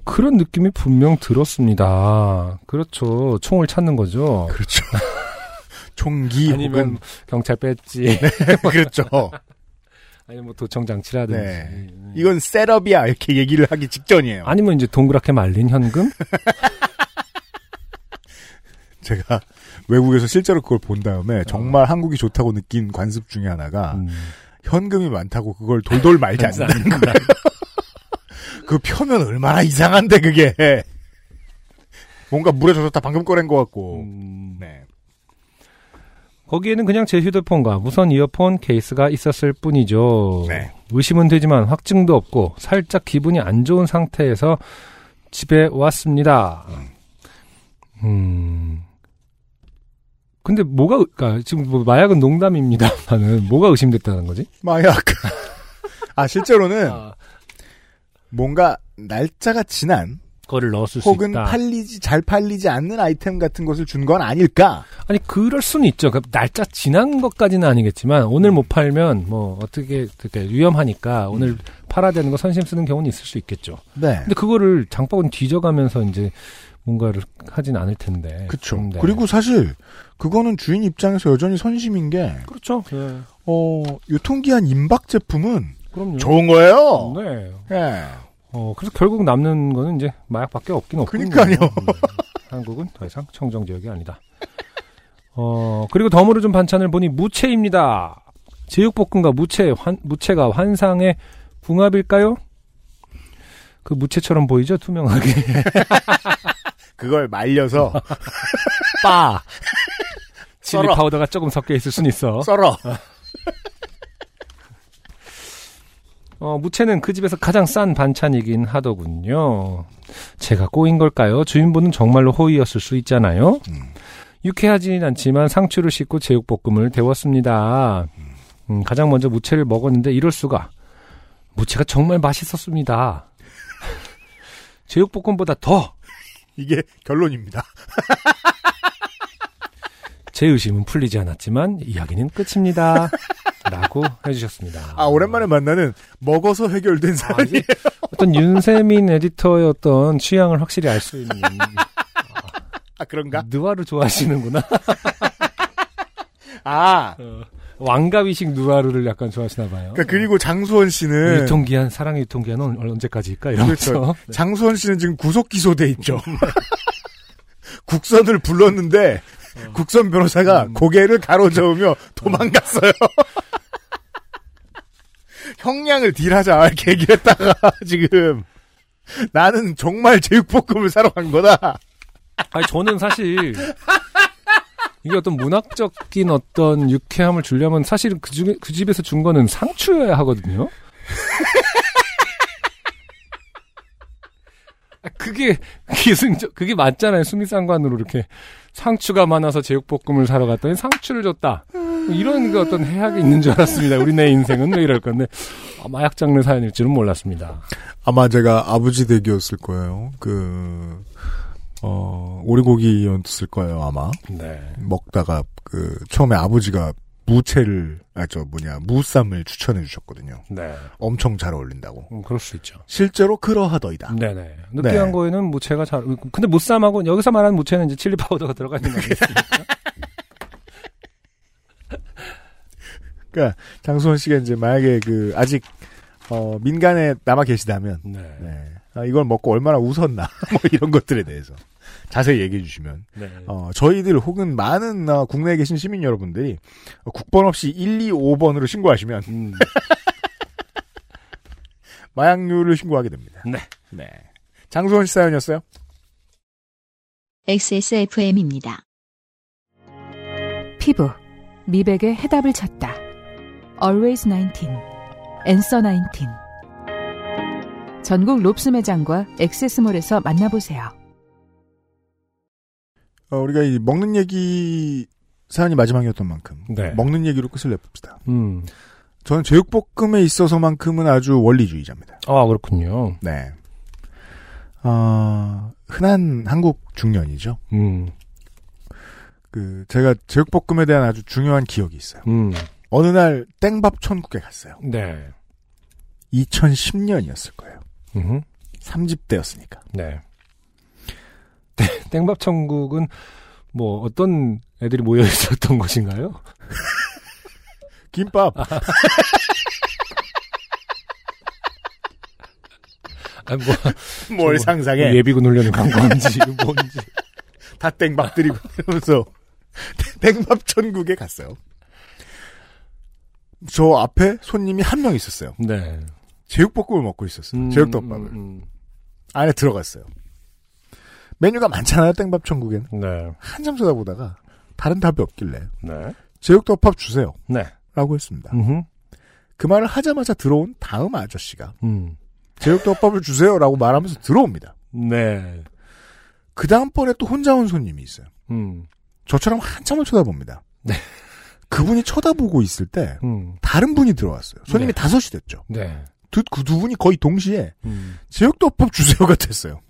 그런 느낌이 분명 들었습니다. 그렇죠. 총을 찾는 거죠. 그렇죠. 총기 아니면 혹은 경찰 뺐지. 그렇죠. 아니면 뭐 도청 장치라든지. 네. 이건 셋업이야 이렇게 얘기를 하기 직전이에요. 아니면 이제 동그랗게 말린 현금? 제가 외국에서 실제로 그걸 본 다음에 정말 한국이 좋다고 느낀 관습 중에 하나가 음. 현금이 많다고 그걸 돌돌 말지 않는다는 거예요. 그 표면 얼마나 이상한데 그게 뭔가 물에 젖었다 방금 꺼낸 것 같고. 음. 네. 거기에는 그냥 제 휴대폰과 무선 이어폰 케이스가 있었을 뿐이죠. 네. 의심은 되지만 확증도 없고 살짝 기분이 안 좋은 상태에서 집에 왔습니다. 음. 근데 뭐가, 그니까 지금 뭐 마약은 농담입니다만은 뭐가 의심됐다는 거지? 마약. 아 실제로는 아, 뭔가 날짜가 지난 그 거를 넣었을 수 혹은 있다. 팔리지 잘 팔리지 않는 아이템 같은 것을 준 건 아닐까? 아니 그럴 수는 있죠. 그 날짜 지난 것까지는 아니겠지만 오늘 못 팔면 뭐 어떻게 그렇게 위험하니까 오늘 팔아야 되는 거 선심 쓰는 경우는 있을 수 있겠죠. 네. 근데 그거를 장바구니 뒤져가면서 이제 뭔가를 하진 않을 텐데. 그렇죠. 네. 그리고 사실 그거는 주인 입장에서 여전히 선심인 게 그렇죠. 네. 어, 유통기한 임박 제품은 그럼요. 좋은 거예요. 네. 예. 어 그래서 결국 남는 거는 이제 마약밖에 없긴 없군요. 그러니까요. 음, 한국은 더 이상 청정 지역이 아니다. 어 그리고 덤으로 준 반찬을 보니 무채입니다. 제육볶음과 무채 환, 무채가 환상의 궁합일까요? 그 무채처럼 보이죠 투명하게 그걸 말려서 빠 칠리 썰어. 파우더가 조금 섞여 있을 순 있어. 썰어. 어, 무채는 그 집에서 가장 싼 반찬이긴 하더군요. 제가 꼬인 걸까요? 주인분은 정말로 호의였을 수 있잖아요. 음. 유쾌하진 않지만 상추를 씻고 제육볶음을 데웠습니다. 음, 가장 먼저 무채를 먹었는데 이럴 수가. 무채가 정말 맛있었습니다. 제육볶음보다 더제 이게 결론입니다. 의심은 풀리지 않았지만 이야기는 끝입니다. 라고 해주셨습니다. 아 오랜만에 만나는 먹어서 해결된 아, 사연이 이게 어떤 윤세민 에디터의 어떤 취향을 확실히 알 수 있는 아 그런가? 느와르 좋아하시는구나. 아 어, 왕가위식 누아르를 약간 좋아하시나 봐요. 그러니까 그리고 장수원 씨는 유통기한 사랑의 유통기한은 언제까지일까 이러면서 그렇죠. 장수원 씨는 지금 구속 기소돼 있죠. 국선을 불렀는데 국선 변호사가 음. 고개를 가로저으며 도망갔어요. 형량을 딜하자 이렇게 얘기를 했다가 지금 나는 정말 제육볶음을 사러 간 거다. 아니 저는 사실 이게 어떤 문학적인 어떤 유쾌함을 주려면 사실은 그 중에 그 집에서 준 거는 상추여야 하거든요. 아, 그게 기승적 그게 맞잖아요. 수미상관으로 이렇게 상추가 많아서 제육볶음을 사러 갔더니 상추를 줬다. 이런 그 어떤 해악이 있는 줄 알았습니다. 우리 내 인생은 왜 이럴 건데 아, 마약 장르 사연일 줄은 몰랐습니다. 아마 제가 아버지 댁이었을 거예요. 그, 어, 오리고기였을 거예요, 아마. 네. 먹다가, 그, 처음에 아버지가 무채를, 아, 저 뭐냐, 무쌈을 추천해 주셨거든요. 네. 엄청 잘 어울린다고. 음, 그럴 수 있죠. 실제로 그러하더이다. 네네. 느끼한 거에는 무채가 잘, 근데 무쌈하고, 여기서 말하는 무채는 이제 칠리 파우더가 들어가 있는 거겠습니까? 그러니까, 장수원 씨가 이제 만약에 그, 아직, 어, 민간에 남아 계시다면, 네. 네. 아, 이걸 먹고 얼마나 웃었나, 뭐 이런 것들에 대해서 자세히 얘기해 주시면, 네. 어, 저희들 혹은 많은 어, 국내에 계신 시민 여러분들이 어, 국번 없이 1, 2, 5번으로 신고하시면 음, 마약류를 신고하게 됩니다. 네. 네. 장수원 씨 사연이었어요? XSFM입니다. 피부, 미백의 해답을 찾다. Always 19, Answer 19. 전국 롭스 매장과 액세스몰에서 만나보세요. 어, 우리가 이 먹는 얘기 사연이 마지막이었던 만큼 네. 먹는 얘기로 끝을 내봅시다. 음, 저는 제육볶음에 있어서만큼은 아주 원리주의자입니다. 아, 그렇군요. 네. 어, 흔한 한국 중년이죠. 음, 그 제가 제육볶음에 대한 아주 중요한 기억이 있어요. 음, 어느 날 땡밥 천국에 갔어요. 네. 2010년이었을 거예요. 음, 3집 때였으니까. 네. 땡밥 천국은 뭐 어떤 애들이 모여 있었던 곳인가요? 김밥. 아, 뭐 뭘 뭐, 상상해. 예비군 훈련을 간 건지 뭔지. 다 땡밥들이고 이러면서 땡밥 천국에 갔어요. 저 앞에 손님이 한 명 있었어요. 네. 제육볶음을 먹고 있었어요. 음, 제육덮밥을. 음, 안에 들어갔어요. 메뉴가 많잖아요, 땡밥 천국에는. 음. 네. 한참 쳐다보다가 다른 답이 없길래 네. 제육덮밥 주세요. 네. 라고 했습니다. 음, 그 말을 하자마자 들어온 다음 아저씨가 음. 제육덮밥을 주세요라고 말하면서 들어옵니다. 네. 그 다음번에 또 혼자 온 손님이 있어요. 음. 저처럼 한참을 쳐다봅니다. 네. 그분이 쳐다보고 있을 때 음. 다른 분이 들어왔어요. 손님이 네. 다섯이 됐죠. 네. 두, 그 두 분이 거의 동시에 음. 제육덮밥 주세요가 됐어요.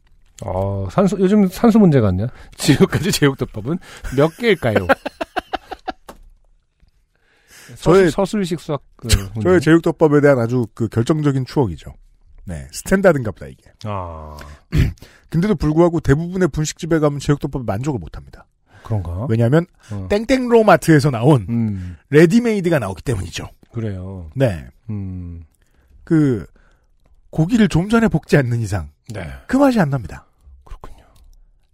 어, 산수, 요즘 산수 문제 같네요. 지금까지 제육덮밥은 몇 개일까요? 저의- 서술, 서술식 수학, 그, 문제. 저의 제육덮밥에 대한 아주 그 결정적인 추억이죠. 네, standard인갑다 이게. 아, 근데도 불구하고 대부분의 분식집에 가면 제육덮밥에 만족을 못 합니다. 그런가? 왜냐하면 어. 땡땡로 마트에서 나온 음, 레디메이드가 나오기 때문이죠. 그래요. 네, 음, 그 고기를 좀 전에 볶지 않는 이상 네. 그 맛이 안 납니다.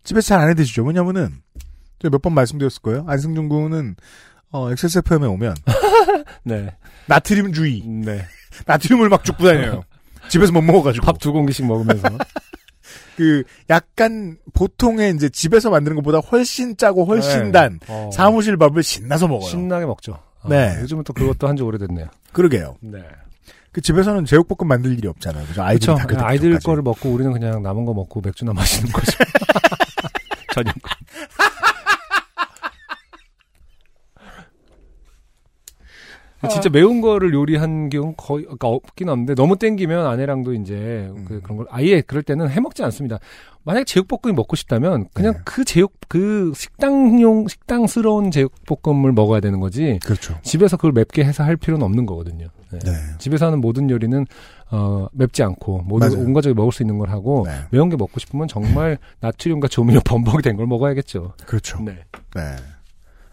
집에서 잘 안 해드시죠. 왜냐면은 제가 몇번 말씀드렸을 거예요. 안승준 군은 어, XSFM에 오면 네. 나트륨 주의, 네. 나트륨을 막 줍고 다녀요. 집에서 못 먹어가지고. 밥 두 공기씩 먹으면서. 그 약간 보통의 이제 집에서 만드는 것보다 훨씬 짜고 훨씬 네. 단 어, 사무실 밥을 신나서 먹어요. 신나게 먹죠. 아, 네. 요즘은 또 그것도 한 지 오래됐네요. 그러게요. 네. 그 집에서는 제육볶음 만들 일이 없잖아요. 그죠? 다 그렇게 아이들. 거를 먹고 우리는 그냥 남은 거 먹고 맥주나 마시는 거죠. 저녁. 진짜 매운 거를 요리한 경우 거의 그러니까 없긴 없는데 너무 땡기면 아내랑도 이제 그, 음. 그 런 걸 아예 그럴 때는 해 먹지 않습니다. 만약 제육볶음이 먹고 싶다면 그냥 네. 그 제육 그 식당용 식당스러운 제육볶음을 먹어야 되는 거지 그렇죠. 집에서 그걸 맵게 해서 할 필요는 없는 거거든요. 네. 네. 집에서 하는 모든 요리는 어, 맵지 않고 모든 맞아요. 온 가족이 먹을 수 있는 걸 하고 네. 매운 게 먹고 싶으면 정말 나트륨과 조미료 범벅이 된 걸 먹어야겠죠. 그렇죠. 네. 네.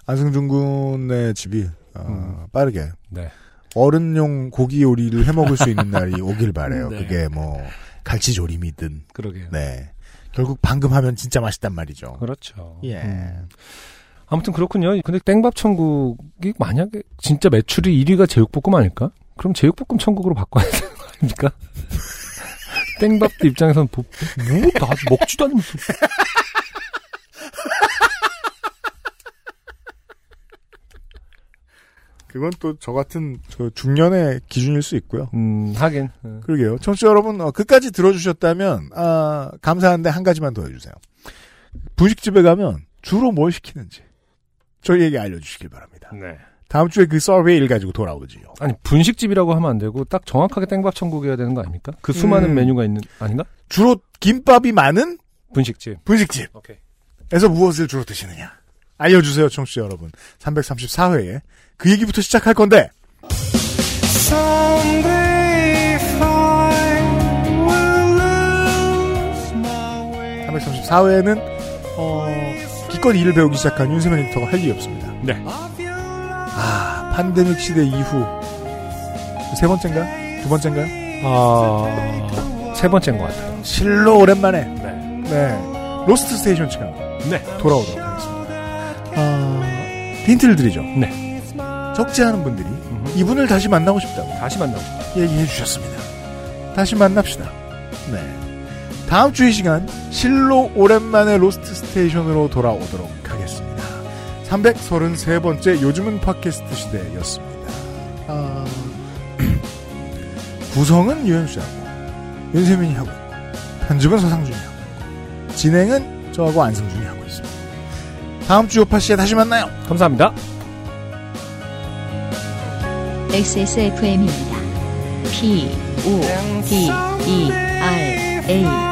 안승준 군의 집이 어, 음. 빠르게 네. 어른용 고기 요리를 해 먹을 수 있는 날이 오길 바래요. 네. 그게 뭐 갈치조림이든. 그러게요. 네. 결국 방금 하면 진짜 맛있단 말이죠. 그렇죠. 예. 음. 아무튼 그렇군요. 근데 땡밥 천국이 만약에 진짜 매출이 1위가 제육볶음 아닐까? 그럼 제육볶음 천국으로 바꿔야 되 는거 아닙니까? 땡밥 입장에서는 뭐, 뭐, 나 아직 먹지도 않으면서. 그건 또 저 같은 저 중년의 기준일 수 있고요. 음, 하긴. 어. 그러게요. 청취자 여러분, 어, 끝까지 들어주셨다면, 아, 감사한데 한 가지만 더 해주세요. 분식집에 가면 주로 뭘 시키는지 저희에게 알려주시길 바랍니다. 네. 다음 주에 그 서베이를 가지고 돌아오지요. 아니 분식집이라고 하면 안 되고 딱 정확하게 땡밥 천국이어야 되는 거 아닙니까? 그 수많은 음. 메뉴가 있는 아닌가? 주로 김밥이 많은 분식집. 분식집에서 오케이. 무엇을 주로 드시느냐. 알려주세요, 청취자 여러분. 334회에 그 얘기부터 시작할 건데. 334회에는 어, 기껏 일을 배우기 시작한 윤세민 에디터가 할 일이 없습니다. 네. 아, 팬데믹 시대 이후 세 번째인가? 두 번째인가? 아, 세 번째인 것 같아요. 실로 오랜만에 네. 네 Lost Station 시간 네. 돌아오도록 하겠습니다. 아, 힌트를 드리죠. 네. 적지 않은 분들이 이분을 다시 만나고 싶다고 다시 만나고. 얘기해 주셨습니다. 다시 만납시다. 네. 다음 주 이 시간 실로 오랜만에 Lost Station으로 돌아오도록 하겠습니다. 333번째 요즘은 팟캐스트 시대였습니다. 아, 구성은 유현수하고 윤세민이 하고 있고 편집은 서상준이 하고 있고 진행은 저하고 안승준이 하고 있습니다. 다음 주 요팟시에 다시 만나요. 감사합니다. XSFM입니다. P, O, D, E, R, A.